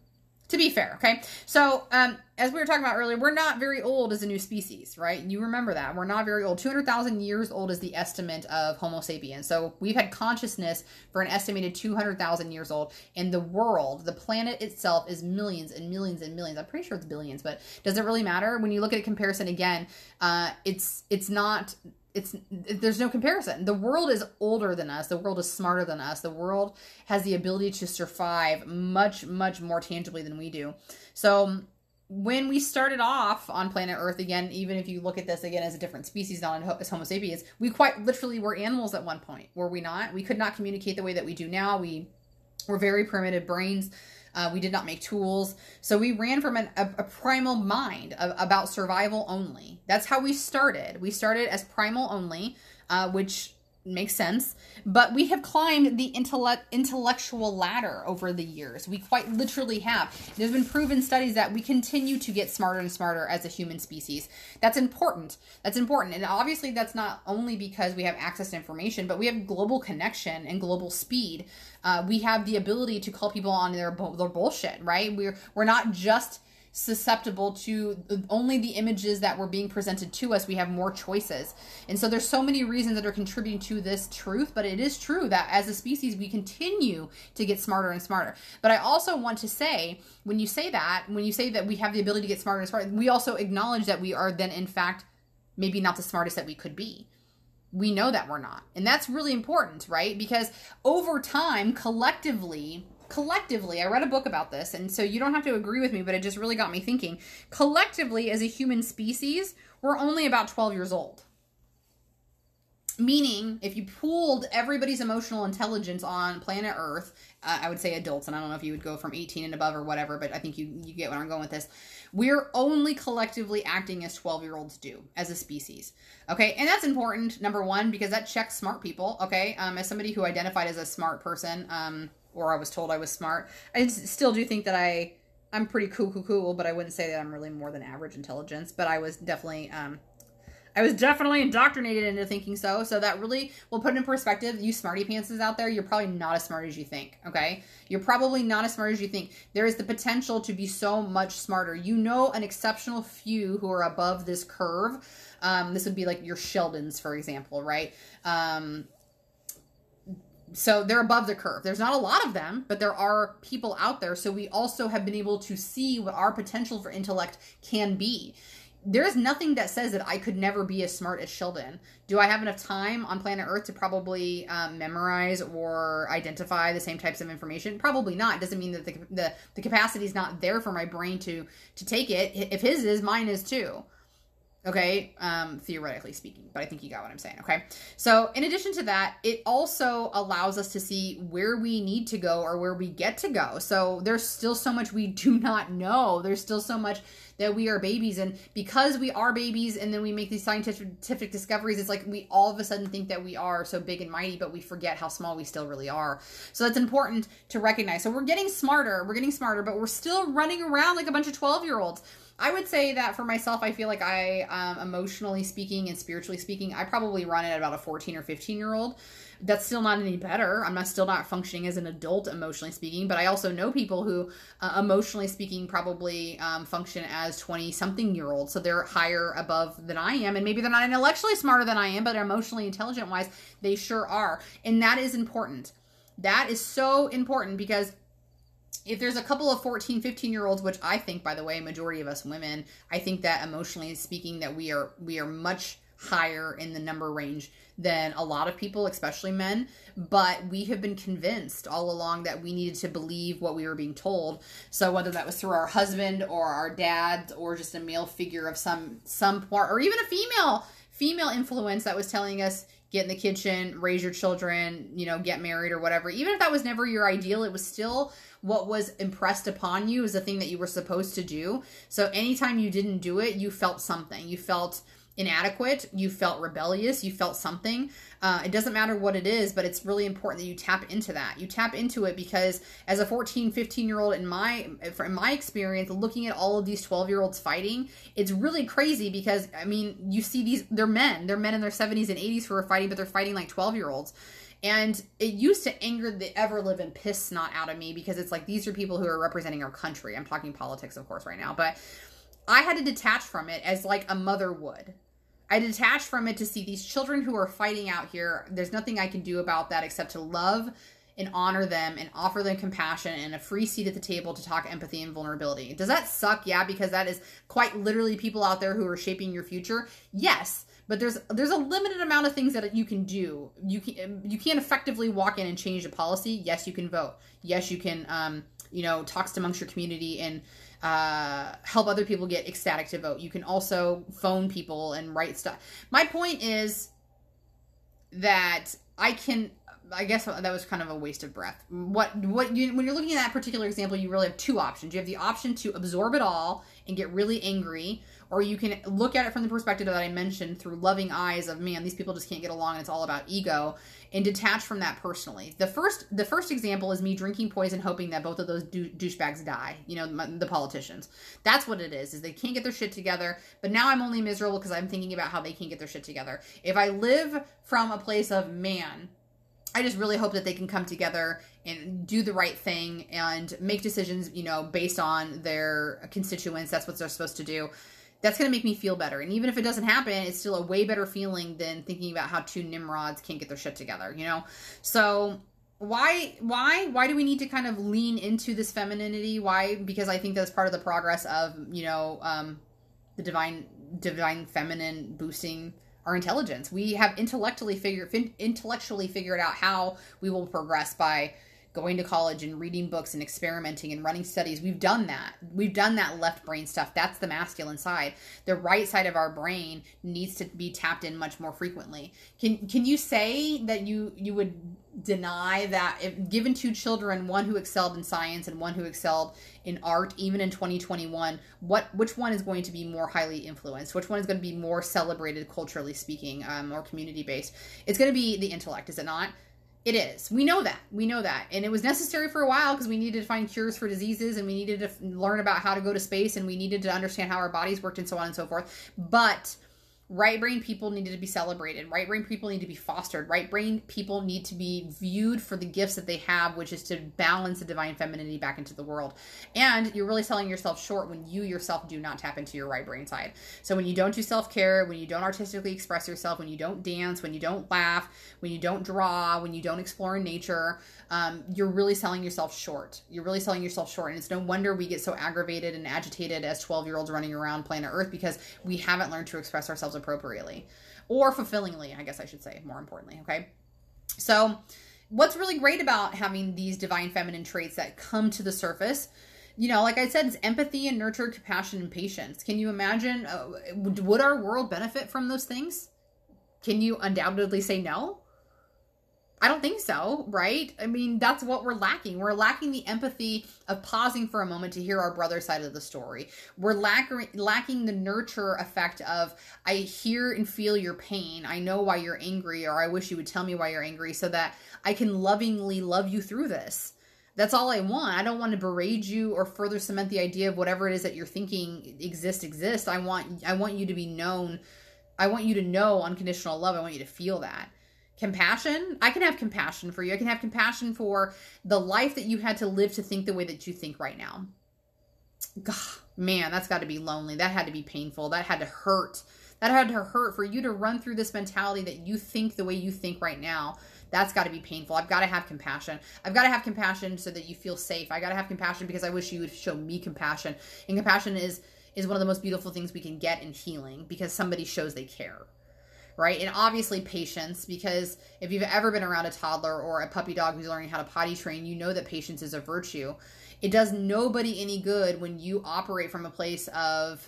to be fair, okay. So um, as we were talking about earlier, we're not very old as a new species, right? You remember that we're not very old. Two hundred thousand years old is the estimate of Homo sapiens. So we've had consciousness for an estimated two hundred thousand years old. And the world, the planet itself, is millions and millions and millions. I'm pretty sure it's billions, but does it really matter when you look at a comparison again? Uh, it's it's not it's there's no comparison. The world is older than us. The world is smarter than us. The world has the ability to survive much much more tangibly than we do. So when we started off on planet Earth again, even if you look at this again as a different species, not as Homo sapiens, we quite literally were animals at one point. Were we not? We could not communicate the way that we do now. We were very primitive brains. Uh, we did not make tools. So we ran from an, a, a, primal mind of, about survival only. That's how we started. We started as primal only, uh, which makes sense. But we have climbed the intellect, intellectual ladder over the years. We quite literally have. There's been proven studies that we continue to get smarter and smarter as a human species. That's important. That's important. And obviously, that's not only because we have access to information, but we have global connection and global speed. Uh, we have the ability to call people on their, their bullshit, right? We're, we're not just susceptible to only the images that were being presented to us. We have more choices. And so there's so many reasons that are contributing to this truth but it is true that as a species we continue to get smarter and smarter. But i also want to say when you say that when you say that we have the ability to get smarter and smarter we also acknowledge that we are then in fact maybe not the smartest that we could be we know that we're not and that's really important right because over time collectively collectively, I read a book about this, and so you don't have to agree with me, but it just really got me thinking. Collectively, as a human species, we're only about 12 years old. Meaning, if you pooled everybody's emotional intelligence on planet Earth, uh, I would say adults, and I don't know if you would go from 18 and above or whatever, but I think you, you get where I'm going with this. We're only collectively acting as 12 year olds do as a species. Okay, and that's important, number one, because that checks smart people. Okay, um, as somebody who identified as a smart person, um, or I was told I was smart, I still do think that I. I'm pretty cool, cool, cool, but I wouldn't say that I'm really more than average intelligence. But I was definitely um, I was definitely indoctrinated into thinking so. So that really will put in perspective. You smarty pantses out there, you're probably not as smart as you think. Okay, you're probably not as smart as you think. There is the potential to be so much smarter. You know, an exceptional few who are above this curve. Um, this would be like your Sheldons, for example, right? Um, so they're above the curve. There's not a lot of them, but there are people out there. So we also have been able to see what our potential for intellect can be there's nothing that says that I could never be as smart as Sheldon. Do I have enough time on planet Earth to probably um, memorize or identify the same types of information? Probably not. It doesn't mean that the, the the capacity is not there for my brain to to take it. If his is, mine is too. Okay, um, theoretically speaking, but I think you got what I'm saying. Okay, so in addition to that, it also allows us to see where we need to go or where we get to go. So there's still so much we do <laughs> not know. There's still so much that we are babies and because we are babies and then we make these scientific discoveries it's like we all of a sudden think that we are so big and mighty but we forget how small we still really are so that's important to recognize so we're getting smarter we're getting smarter but we're still running around like a bunch of 12 year olds I would say that for myself, I feel like I, um, emotionally speaking and spiritually speaking, I probably run at about a 14 or 15 year old that's still not any better. I'm not still not functioning as an adult emotionally speaking, but I also know people who uh, emotionally speaking probably um, function as 20 something year olds. So they're higher above than I am. And maybe they're not intellectually smarter than I am, but emotionally intelligent wise, they sure are. And that is important. That is so important because if there's a couple of 14 15 year olds which i think by the way majority of us women i think that emotionally speaking that we are we are much higher in the number range than a lot of people, especially men. But we have been convinced all along that we needed to believe what we were being told. So whether that was through our husband or our dad or just a male figure of some some part, or even a female female influence that was telling us get in the kitchen, raise your children, you know, get married or whatever. Even if that was never your ideal, it was still what was impressed upon you as a thing that you were supposed to do. So anytime you didn't do it, you felt something. You felt inadequate, you felt rebellious, you felt something. Uh, it doesn't matter what it is, but it's really important that you tap into that. You tap into it because as a 14, 15 year old, in my in my experience, looking at all of these 12 year olds fighting, it's really crazy because I mean, you see these they're men, they're men in their 70s and 80s who are fighting, but they're fighting like 12 year olds. And it used to anger the ever living piss snot out of me because it's like these are people who are representing our country. I'm talking politics, of course, right now, but I had to detach from it as like a mother would. I detach from it to see these children who are fighting out here. There's nothing I can do about that except to love and honor them and offer them compassion and a free seat at the table to talk empathy and vulnerability. Does that suck? Yeah, because that is quite literally people out there who are shaping your future. Yes, but there's there's a limited amount of things that you can do. You can you can't effectively walk in and change a policy. Yes, you can vote. Yes, you can um, you know talks amongst your community and uh, help other people get ecstatic to vote. You can also phone people and write stuff. My point is that I can. I guess that was kind of a waste of breath. What what you when you're looking at that particular example, you really have two options. You have the option to absorb it all and get really angry, or you can look at it from the perspective that I mentioned through loving eyes of man, these people just can't get along and it's all about ego and detach from that personally. The first the first example is me drinking poison hoping that both of those douchebags die, you know, the politicians. That's what it is. Is they can't get their shit together, but now I'm only miserable because I'm thinking about how they can't get their shit together. If I live from a place of man, I just really hope that they can come together and do the right thing and make decisions, you know, based on their constituents. That's what they're supposed to do that's going to make me feel better. And even if it doesn't happen, it's still a way better feeling than thinking about how two Nimrods can't get their shit together, you know? So why why why do we need to kind of lean into this femininity why because i think that's part of the progress of you know um the divine divine feminine boosting our intelligence. We have intellectually figured intellectually figured out how we will progress by going to college and reading books and experimenting and running studies. We've done that. We've done that left brain stuff. That's the masculine side. The right side of our brain needs to be tapped in much more frequently. Can can you say that you you would deny that if given two children, one who excelled in science and one who excelled in art, even in 2021, what which one is going to be more highly influenced? Which one is going to be more celebrated culturally speaking, um, or community based? It's going to be the intellect, is it not? It is. We know that. We know that. And it was necessary for a while because we needed to find cures for diseases and we needed to learn about how to go to space and we needed to understand how our bodies worked and so on and so forth. But right brain people needed to be celebrated. Right brain people need to be fostered. Right brain people need to be viewed for the gifts that they have which is to balance the divine femininity back into the world. And you're really selling yourself short when you yourself do not tap into your right brain side. So when you don't do self-care when you don't artistically express yourself when you don't dance when you don't laugh when you don't draw when you don't explore in nature um, you're really selling yourself short. You're really selling yourself short. And it's no wonder we get so aggravated and agitated as 12 year olds running around planet earth because we haven't learned to express ourselves appropriately or fulfillingly, I guess I should say, more importantly. Okay. So, what's really great about having these divine feminine traits that come to the surface? You know, like I said, it's empathy and nurture, compassion, and patience. Can you imagine? Uh, would our world benefit from those things? Can you undoubtedly say no? I don't think so, right? I mean, that's what we're lacking. We're lacking the empathy of pausing for a moment to hear our brother's side of the story. We're lacking lacking the nurture effect of I hear and feel your pain. I know why you're angry or I wish you would tell me why you're angry so that I can lovingly love you through this. That's all I want. I don't want to berate you or further cement the idea of whatever it is that you're thinking exists exists. I want I want you to be known. I want you to know unconditional love. I want you to feel that compassion. I can have compassion for you. I can have compassion for the life that you had to live to think the way that you think right now. God, man that's got to be lonely. That had to be painful. That had to hurt. That had to hurt for you to run through this mentality that you think the way you think right now. That's got to be painful. I've got to have compassion. I've got to have compassion so that you feel safe. I got to have compassion because i wish you would show me compassion. And compassion is is one of the most beautiful things we can get in healing because somebody shows they care right? And obviously patience, because if you've ever been around a toddler or a puppy dog who's learning how to potty train, you know that patience is a virtue. It does nobody any good when you operate from a place of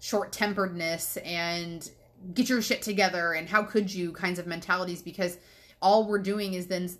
short temperedness and get your shit together and how could you kinds of mentalities because all we're doing is then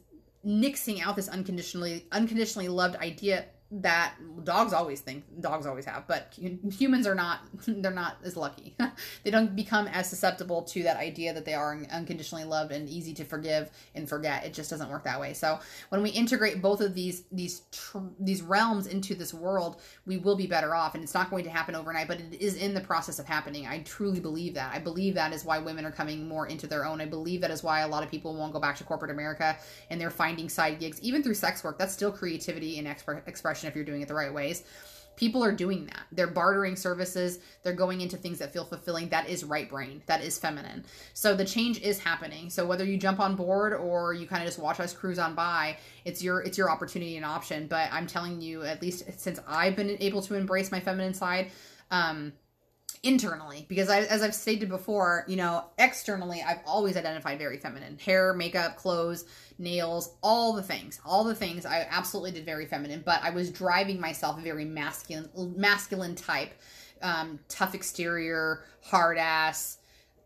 nixing out this unconditionally unconditionally loved idea that dogs always think dogs always have but humans are not <laughs> they're not as lucky. <laughs> They don't become as susceptible to that idea that they are unconditionally loved and easy to forgive and forget. It just doesn't work that way. So when we integrate both of these these tr- these realms into this world we will be better off and it's not going to happen overnight but it is in the process of happening. I truly believe that. I believe that is why women are coming more into their own. I believe that is why a lot of people won't go back to corporate america and they're finding side gigs even through sex work. That's still creativity and exp- expression if you're doing it the right ways. People are doing that. They're bartering services. They're going into things that feel fulfilling. That is right brain. That is feminine. So the change is happening. So whether you jump on board or you kind of just watch us cruise on by it's your it's your opportunity and option. But i'm telling you at least since i've been able to embrace my feminine side um internally because I, as I've stated before, you know, externally I've always identified very feminine. Hair, makeup, clothes, nails, all the things. All the things I absolutely did very feminine, but I was driving myself very masculine masculine type. Um, tough exterior, hard ass,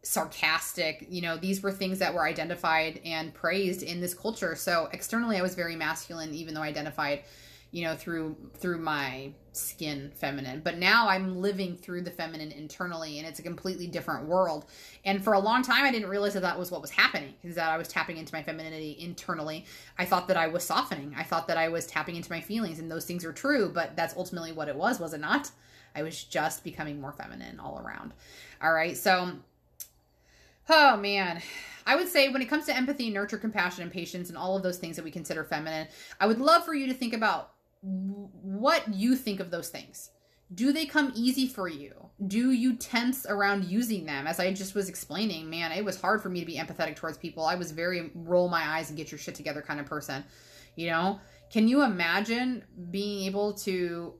sarcastic. You know, these were things that were identified and praised in this culture. So externally I was very masculine even though I identified you know through through my skin feminine. But now i'm living through the feminine internally and it's a completely different world. And for a long time i didn't realize that that was what was happening is that i was tapping into my femininity internally. I thought that i was softening. I thought that i was tapping into my feelings and those things are true but that's ultimately what it was was it not? I was just becoming more feminine all around. All right so oh man. I would say when it comes to empathy, nurture, compassion, and patience, and all of those things that we consider feminine, I would love for you to think about what you think of those things. Do they come easy for you? Do you tense around using them? As I just was explaining, man, it was hard for me to be empathetic towards people. I was very roll my eyes and get your shit together kind of person. You know, can you imagine being able to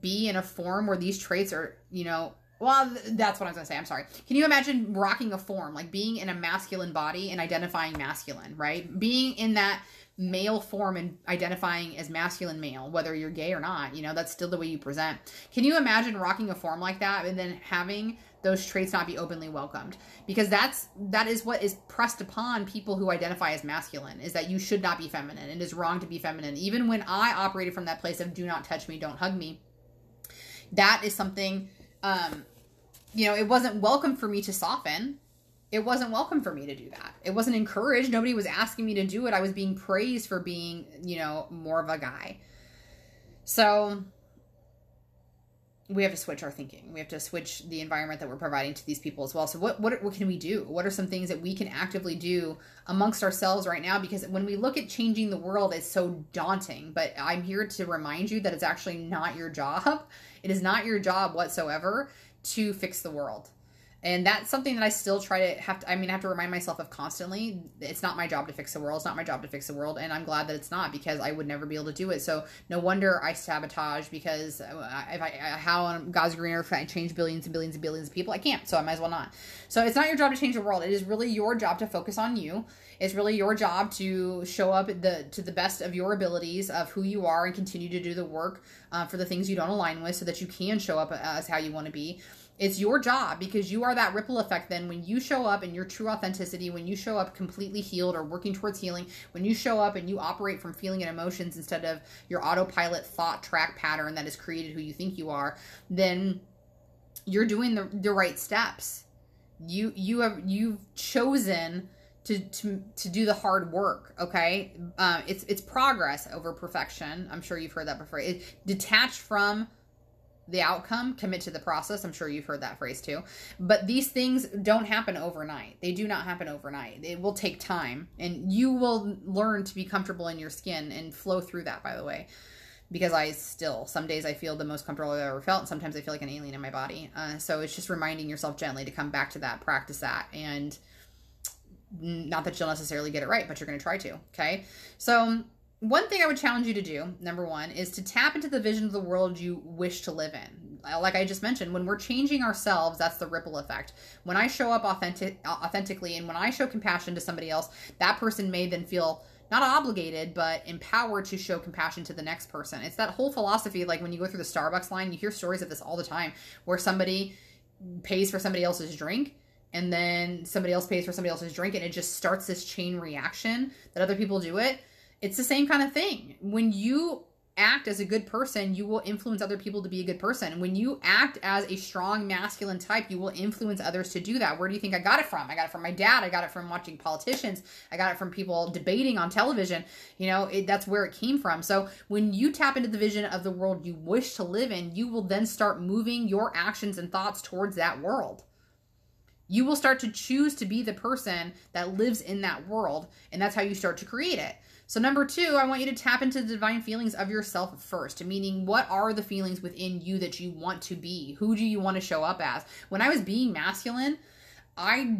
be in a form where these traits are, you know, well, that's what I was gonna say. I'm sorry. Can you imagine rocking a form, like being in a masculine body and identifying masculine, right? Being in that male form and identifying as masculine male, whether you're gay or not. You know, that's still the way you present. Can you imagine rocking a form like that and then having those traits not be openly welcomed because that's that is what is pressed upon people who identify as masculine is that you should not be feminine it is wrong to be feminine even when i operated from that place of do not touch me don't hug me that is something um you know it wasn't welcome for me to soften it wasn't welcome for me to do that it wasn't encouraged nobody was asking me to do it i was being praised for being you know more of a guy so we have to switch our thinking. We have to switch the environment that we're providing to these people as well. So what what what can we do? What are some things that we can actively do amongst ourselves right now because when we look at changing the world it's so daunting, but I'm here to remind you that it's actually not your job. <laughs> It is not your job whatsoever to fix the world and that's something that I still try to have to, I mean, I have to remind myself of constantly. It's not my job to fix the world. It's not my job to fix the world. And I'm glad that it's not because I would never be able to do it. So no wonder I sabotage because uh, if I, how on God's green earth I change billions and billions and billions of people, I can't. So I might as well not. So it's not your job to change the world. It is really your job to focus on you. It's really your job to show up the to the best of your abilities of who you are and continue to do the work uh, for the things you don't align with so that you can show up as how you want to be it's your job because you are that ripple effect then when you show up in your true authenticity, when you show up completely healed or working towards healing, when you show up and you operate from feeling and emotions instead of your autopilot thought track pattern that has created who you think you are, then you're doing the, the right steps. You you have you've chosen to, to to do the hard work okay? Uh, it's it's progress over perfection. I'm sure you've heard that before. It detached from the outcome, commit to the process. I'm sure you've heard that phrase too. But these things don't happen overnight. They do not happen overnight. It will take time, and you will learn to be comfortable in your skin and flow through that, by the way. Because I still, some days I feel the most comfortable I've ever felt, and sometimes I feel like an alien in my body. Uh, so it's just reminding yourself gently to come back to that, practice that, and not that you'll necessarily get it right, but you're going to try to. Okay. So one thing I would challenge you to do, number one, is to tap into the vision of the world you wish to live in. Uh, like I just mentioned, when we're changing ourselves, that's the ripple effect. When I show up authentic, authentically, and when I show compassion to somebody else, that person may then feel not obligated, but empowered to show compassion to the next person. It's that whole philosophy. Like when you go through the Starbucks line, you hear stories of this all the time, where somebody pays for somebody else's drink and then somebody else pays for somebody else's drink and it just starts this chain reaction that other people do it it's the same kind of thing. When you act as a good person, you will influence other people to be a good person. When you act as a strong masculine type, you will influence others to do that. Where do you think I got it from? I got it from my dad. I got it from watching politicians. I got it from people debating on television. You know, it, that's where it came from. So when you tap into the vision of the world you wish to live in, you will then start moving your actions and thoughts towards that world. You will start to choose to be the person that lives in that world, and that's how you start to create it. So, number two, I want you to tap into the divine feelings of yourself first, meaning what are the feelings within you that you want to be? Who do you want to show up as? When I was being masculine, I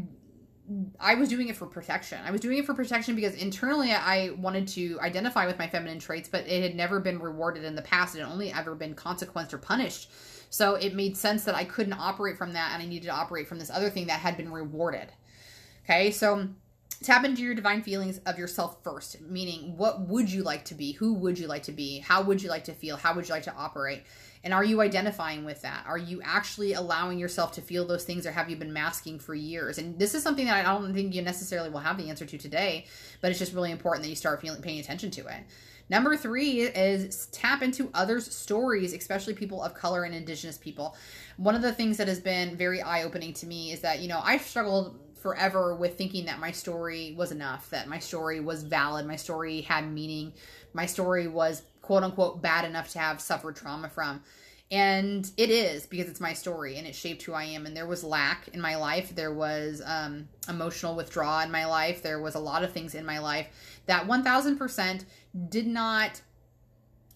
I was doing it for protection. I was doing it for protection because internally I wanted to identify with my feminine traits, but it had never been rewarded in the past. It had only ever been consequenced or punished. So it made sense that I couldn't operate from that and I needed to operate from this other thing that had been rewarded. Okay, so tap into your divine feelings of yourself first meaning what would you like to be? Who would you like to be? How would you like to feel? How would you like to operate? And are you identifying with that? Are you actually allowing yourself to feel those things or have you been masking for years? And this is something that i don't think you necessarily will have the answer to today but it's just really important that you start feeling paying attention to it. Number three is tap into others stories especially people of color and indigenous people. One of the things that has been very eye-opening to me is that you know i've struggled forever with thinking that my story was enough, that my story was valid, my story had meaning, my story was quote unquote bad enough to have suffered trauma from. And it is because it's my story and it shaped who I am. And there was lack in my life. There was um, emotional withdrawal in my life. There was a lot of things in my life that 1000% did not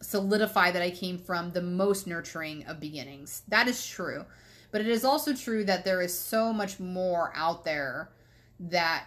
solidify that I came from the most nurturing of beginnings. That is true. But it is also true that there is so much more out there that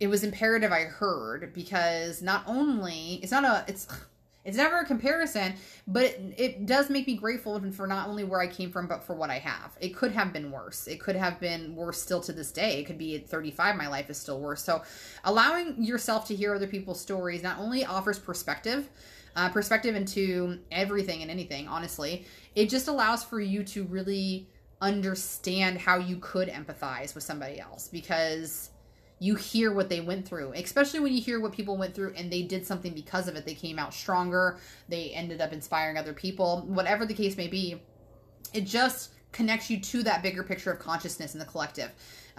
it was imperative I heard because not only it's not a it's <sighs> It's never a comparison, but it, it does make me grateful for not only where I came from, but for what I have. It could have been worse. It could have been worse still to this day. It could be at 35, my life is still worse. So, allowing yourself to hear other people's stories not only offers perspective, uh, perspective into everything and anything, honestly, it just allows for you to really understand how you could empathize with somebody else because you hear what they went through, especially when you hear what people went through and they did something because of it. They came out stronger, they ended up inspiring other people, whatever the case may be. It just connects you to that bigger picture of consciousness in the collective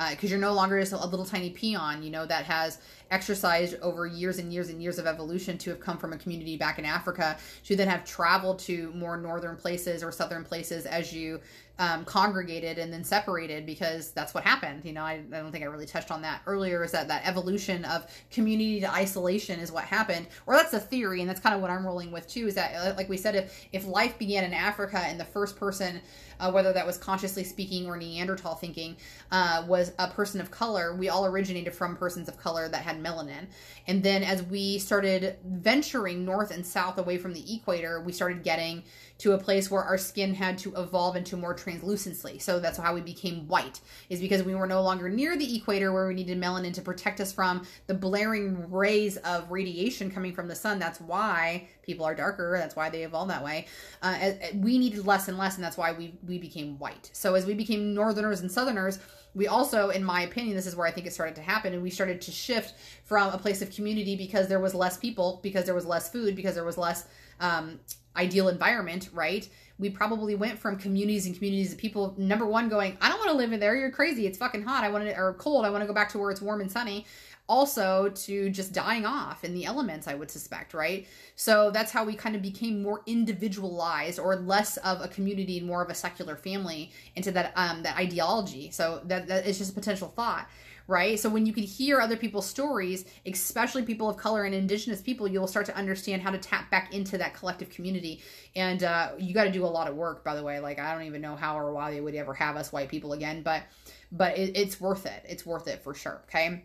because uh, you're no longer just a little tiny peon, you know, that has exercised over years and years and years of evolution to have come from a community back in Africa to then have traveled to more northern places or southern places as you um, congregated and then separated because that's what happened. You know, I, I, don't think I really touched on that earlier. Is that that evolution of community to isolation is what happened, or that's a theory, and that's kind of what I'm rolling with too. Is that uh, like we said, if if life began in Africa and the first person, uh, whether that was consciously speaking or Neanderthal thinking, uh, was a person of color, we all originated from persons of color that had melanin, and then as we started venturing north and south away from the equator, we started getting to a place where our skin had to evolve into more translucency. So that's how we became white, is because we were no longer near the equator where we needed melanin to protect us from the blaring rays of radiation coming from the sun. That's why people are darker. That's why they evolved that way. Uh, we needed less and less, and that's why we, we became white. So as we became northerners and southerners, we also, in my opinion, this is where I think it started to happen, and we started to shift from a place of community because there was less people, because there was less food, because there was less um, ideal environment, right? We probably went from communities and communities of people, number one, going, I don't want to live in there. You're crazy. It's fucking hot. I want to, or cold. I want to go back to where it's warm and sunny. Also, to just dying off in the elements, I would suspect, right? So that's how we kind of became more individualized or less of a community and more of a secular family into that um that ideology. So that, that is just a potential thought right? So when you can hear other people's stories, especially people of color and indigenous people, you'll start to understand how to tap back into that collective community. And uh, you got to do a lot of work, by the way. Like I don't even know how or why they would ever have us white people again, but but it, it's worth it. It's worth it for sure. Okay.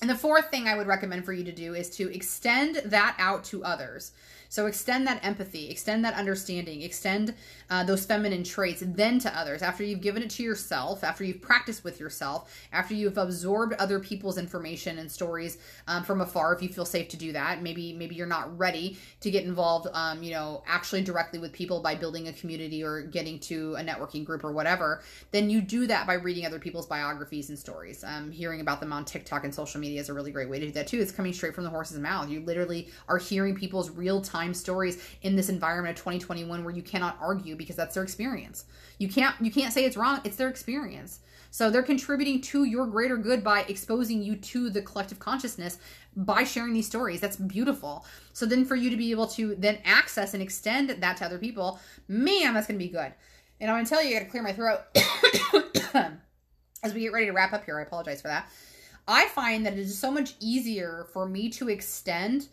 And the fourth thing I would recommend for you to do is to extend that out to others. So extend that empathy, extend that understanding, extend uh, those feminine traits then to others. After you've given it to yourself, after you've practiced with yourself, after you've absorbed other people's information and stories um, from afar, if you feel safe to do that. Maybe maybe you're not ready to get involved, um, you know, actually directly with people by building a community or getting to a networking group or whatever. Then you do that by reading other people's biographies and stories. Um, hearing about them on TikTok and social media is a really great way to do that too. It's coming straight from the horse's mouth. You literally are hearing people's real time time stories in this environment of 2021 where you cannot argue because that's their experience. You can't you can't say it's wrong, it's their experience. So they're contributing to your greater good by exposing you to the collective consciousness by sharing these stories. That's beautiful. So then for you to be able to then access and extend that to other people, man, that's going to be good. And I'm going to tell you, I got to clear my throat <coughs> as we get ready to wrap up here. I apologize for that. I find that it is so much easier for me to extend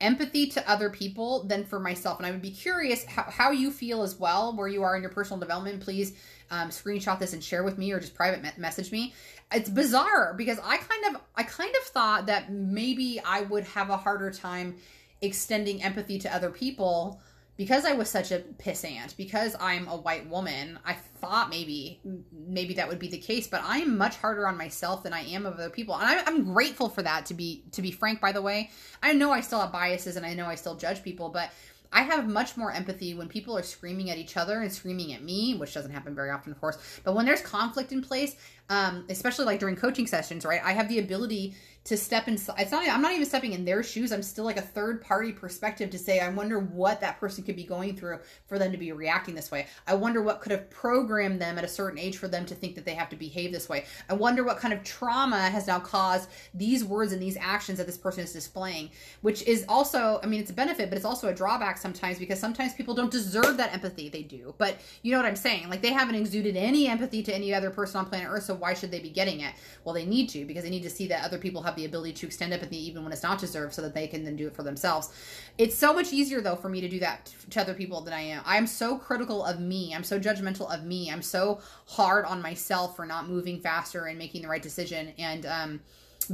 empathy to other people than for myself. And I would be curious how, how you feel as well, where you are in your personal development. Please um, screenshot this and share with me or just private me- message me. It's bizarre because I kind of I kind of thought that maybe I would have a harder time extending empathy to other people because I was such a pissant, because I'm a white woman, I thought maybe maybe that would be the case, but I am much harder on myself than I am of other people, and I, I'm grateful for that. To be to be frank, by the way, I know I still have biases and I know I still judge people, but I have much more empathy when people are screaming at each other and screaming at me, which doesn't happen very often, of course. But when there's conflict in place, um, especially like during coaching sessions, right? I have the ability to step inside. It's not. I'm not even stepping in their shoes. I'm still like a third party perspective to say, I wonder what that person could be going through for them to be reacting this way. I wonder what could have programmed them at a certain age for them to think that they have to behave this way. I wonder what kind of trauma has now caused these words and these actions that this person is displaying, which is also, I mean, it's a benefit, but it's also a drawback sometimes because sometimes people don't deserve that empathy. They do, but you know what I'm saying? Like they haven't exuded any empathy to any other person on planet Earth, so why should they be getting it? Well, they need to because they need to see that other people have the ability to extend empathy even when it's not deserved so that they can then do it for themselves. It's so much easier though for me to do that to other people than I am. I'm so critical of me. I'm so judgmental of me. I'm so hard on myself for not moving faster and making the right decision and um,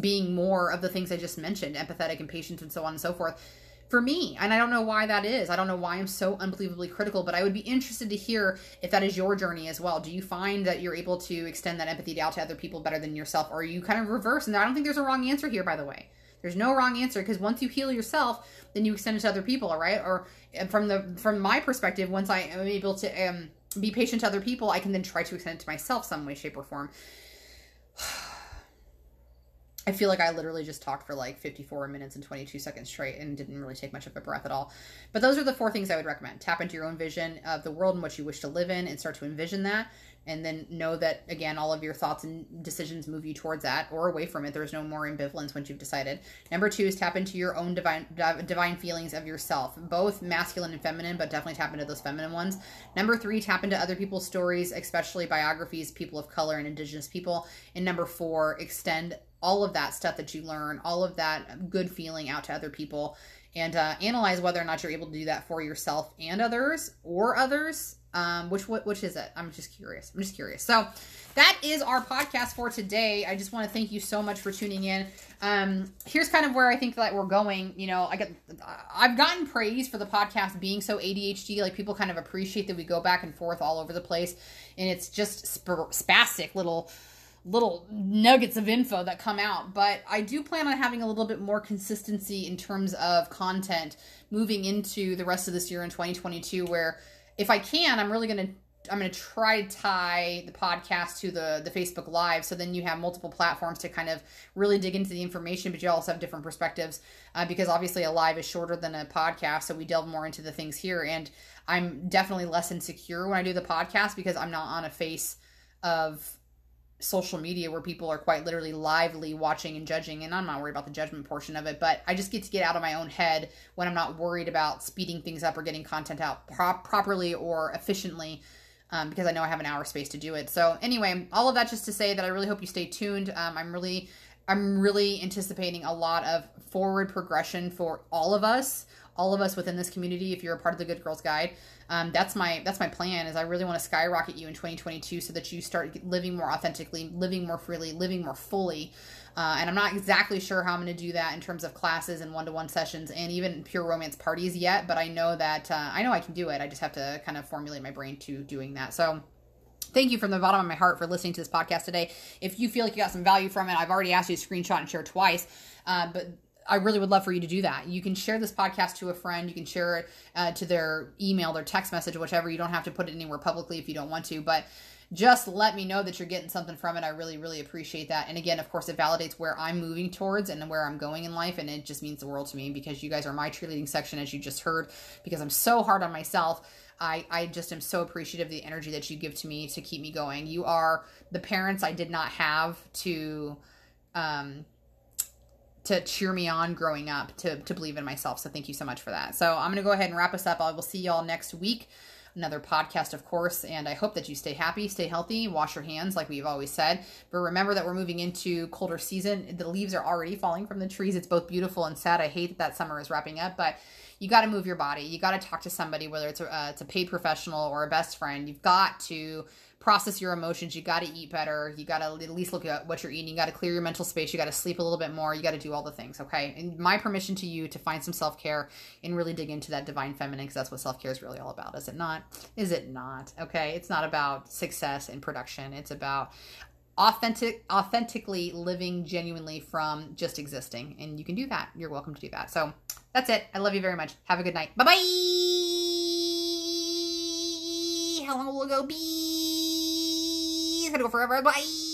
being more of the things I just mentioned, empathetic and patient and so on and so forth for me. And I don't know why that is. I don't know why I'm so unbelievably critical, but I would be interested to hear if that is your journey as well. Do you find that you're able to extend that empathy out to other people better than yourself? Or are you kind of reverse? And I don't think there's a wrong answer here, by the way. There's no wrong answer because once you heal yourself, then you extend it to other people, all right? Or from the from my perspective, once I am able to um, be patient to other people, I can then try to extend it to myself some way, shape, or form. I feel like I literally just talked for like 54 minutes and 22 seconds straight and didn't really take much of a breath at all. But those are the four things I would recommend. Tap into your own vision of the world and what you wish to live in and start to envision that. And then know that, again, all of your thoughts and decisions move you towards that or away from it. There's no more ambivalence once you've decided. Number two is tap into your own divine divine feelings of yourself, both masculine and feminine, but definitely tap into those feminine ones. Number three, tap into other people's stories, especially biographies, people of color, and indigenous people. And number four, extend all of that stuff that you learn, all of that good feeling out to other people, and uh, analyze whether or not you're able to do that for yourself and others or others. Um, which what which is it? I'm just curious. I'm just curious. So that is our podcast for today. I just want to thank you so much for tuning in. Um, here's kind of where I think that we're going. You know, I get I've gotten praise for the podcast being so ADHD. Like people kind of appreciate that we go back and forth all over the place, and it's just sp- spastic little little nuggets of info that come out. But I do plan on having a little bit more consistency in terms of content moving into the rest of this year in 2022 where if I can, I'm really going to I'm going to try to tie the podcast to the the Facebook Live, so then you have multiple platforms to kind of really dig into the information, but you also have different perspectives uh, because obviously a live is shorter than a podcast, so we delve more into the things here. And I'm definitely less insecure when I do the podcast because I'm not on a face of social media where people are quite literally lively watching and judging and I'm not worried about the judgment portion of it but I just get to get out of my own head when I'm not worried about speeding things up or getting content out pro- properly or efficiently um, because I know I have an hour space to do it. So anyway all of that just to say that I really hope you stay tuned. Um, I'm really I'm really anticipating a lot of forward progression for all of us all of us within this community if you're a part of the good girls guide um, that's my that's my plan is i really want to skyrocket you in 2022 so that you start living more authentically living more freely living more fully uh, and i'm not exactly sure how i'm going to do that in terms of classes and one-to-one sessions and even pure romance parties yet but i know that uh, i know i can do it i just have to kind of formulate my brain to doing that so Thank you from the bottom of my heart for listening to this podcast today. If you feel like you got some value from it, I've already asked you to screenshot and share twice. Uh, but I really would love for you to do that. You can share this podcast to a friend. You can share it uh, to their email, their text message, whatever. You don't have to put it anywhere publicly if you don't want to, but just let me know that you're getting something from it. I really, really appreciate that. And again, of course, it validates where I'm moving towards and where I'm going in life. And it just means the world to me because you guys are my cheerleading section, as you just heard, because I'm so hard on myself. I, I just am so appreciative of the energy that you give to me to keep me going. You are the parents I did not have to, um, to cheer me on growing up to to believe in myself. So thank you so much for that. So I'm gonna go ahead and wrap us up. I will see y'all next week. Another podcast, of course, and I hope that you stay happy, stay healthy, wash your hands, like we've always said. But remember that we're moving into colder season. The leaves are already falling from the trees. It's both beautiful and sad. I hate that that summer is wrapping up, but you got to move your body. You got to talk to somebody, whether it's a, uh, it's a paid professional or a best friend. You've got to process your emotions. You got to eat better. You got to at least look at what you're eating. You got to clear your mental space. You got to sleep a little bit more. You got to do all the things, okay? And my permission to you to find some self care and really dig into that divine feminine because that's what self care is really all about, is it not? Is it not? Okay? It's not about success and production. It's about authentic authentically living genuinely from just existing and you can do that you're welcome to do that so that's it i love you very much have a good night bye bye how long will it go be gonna go forever. Bye.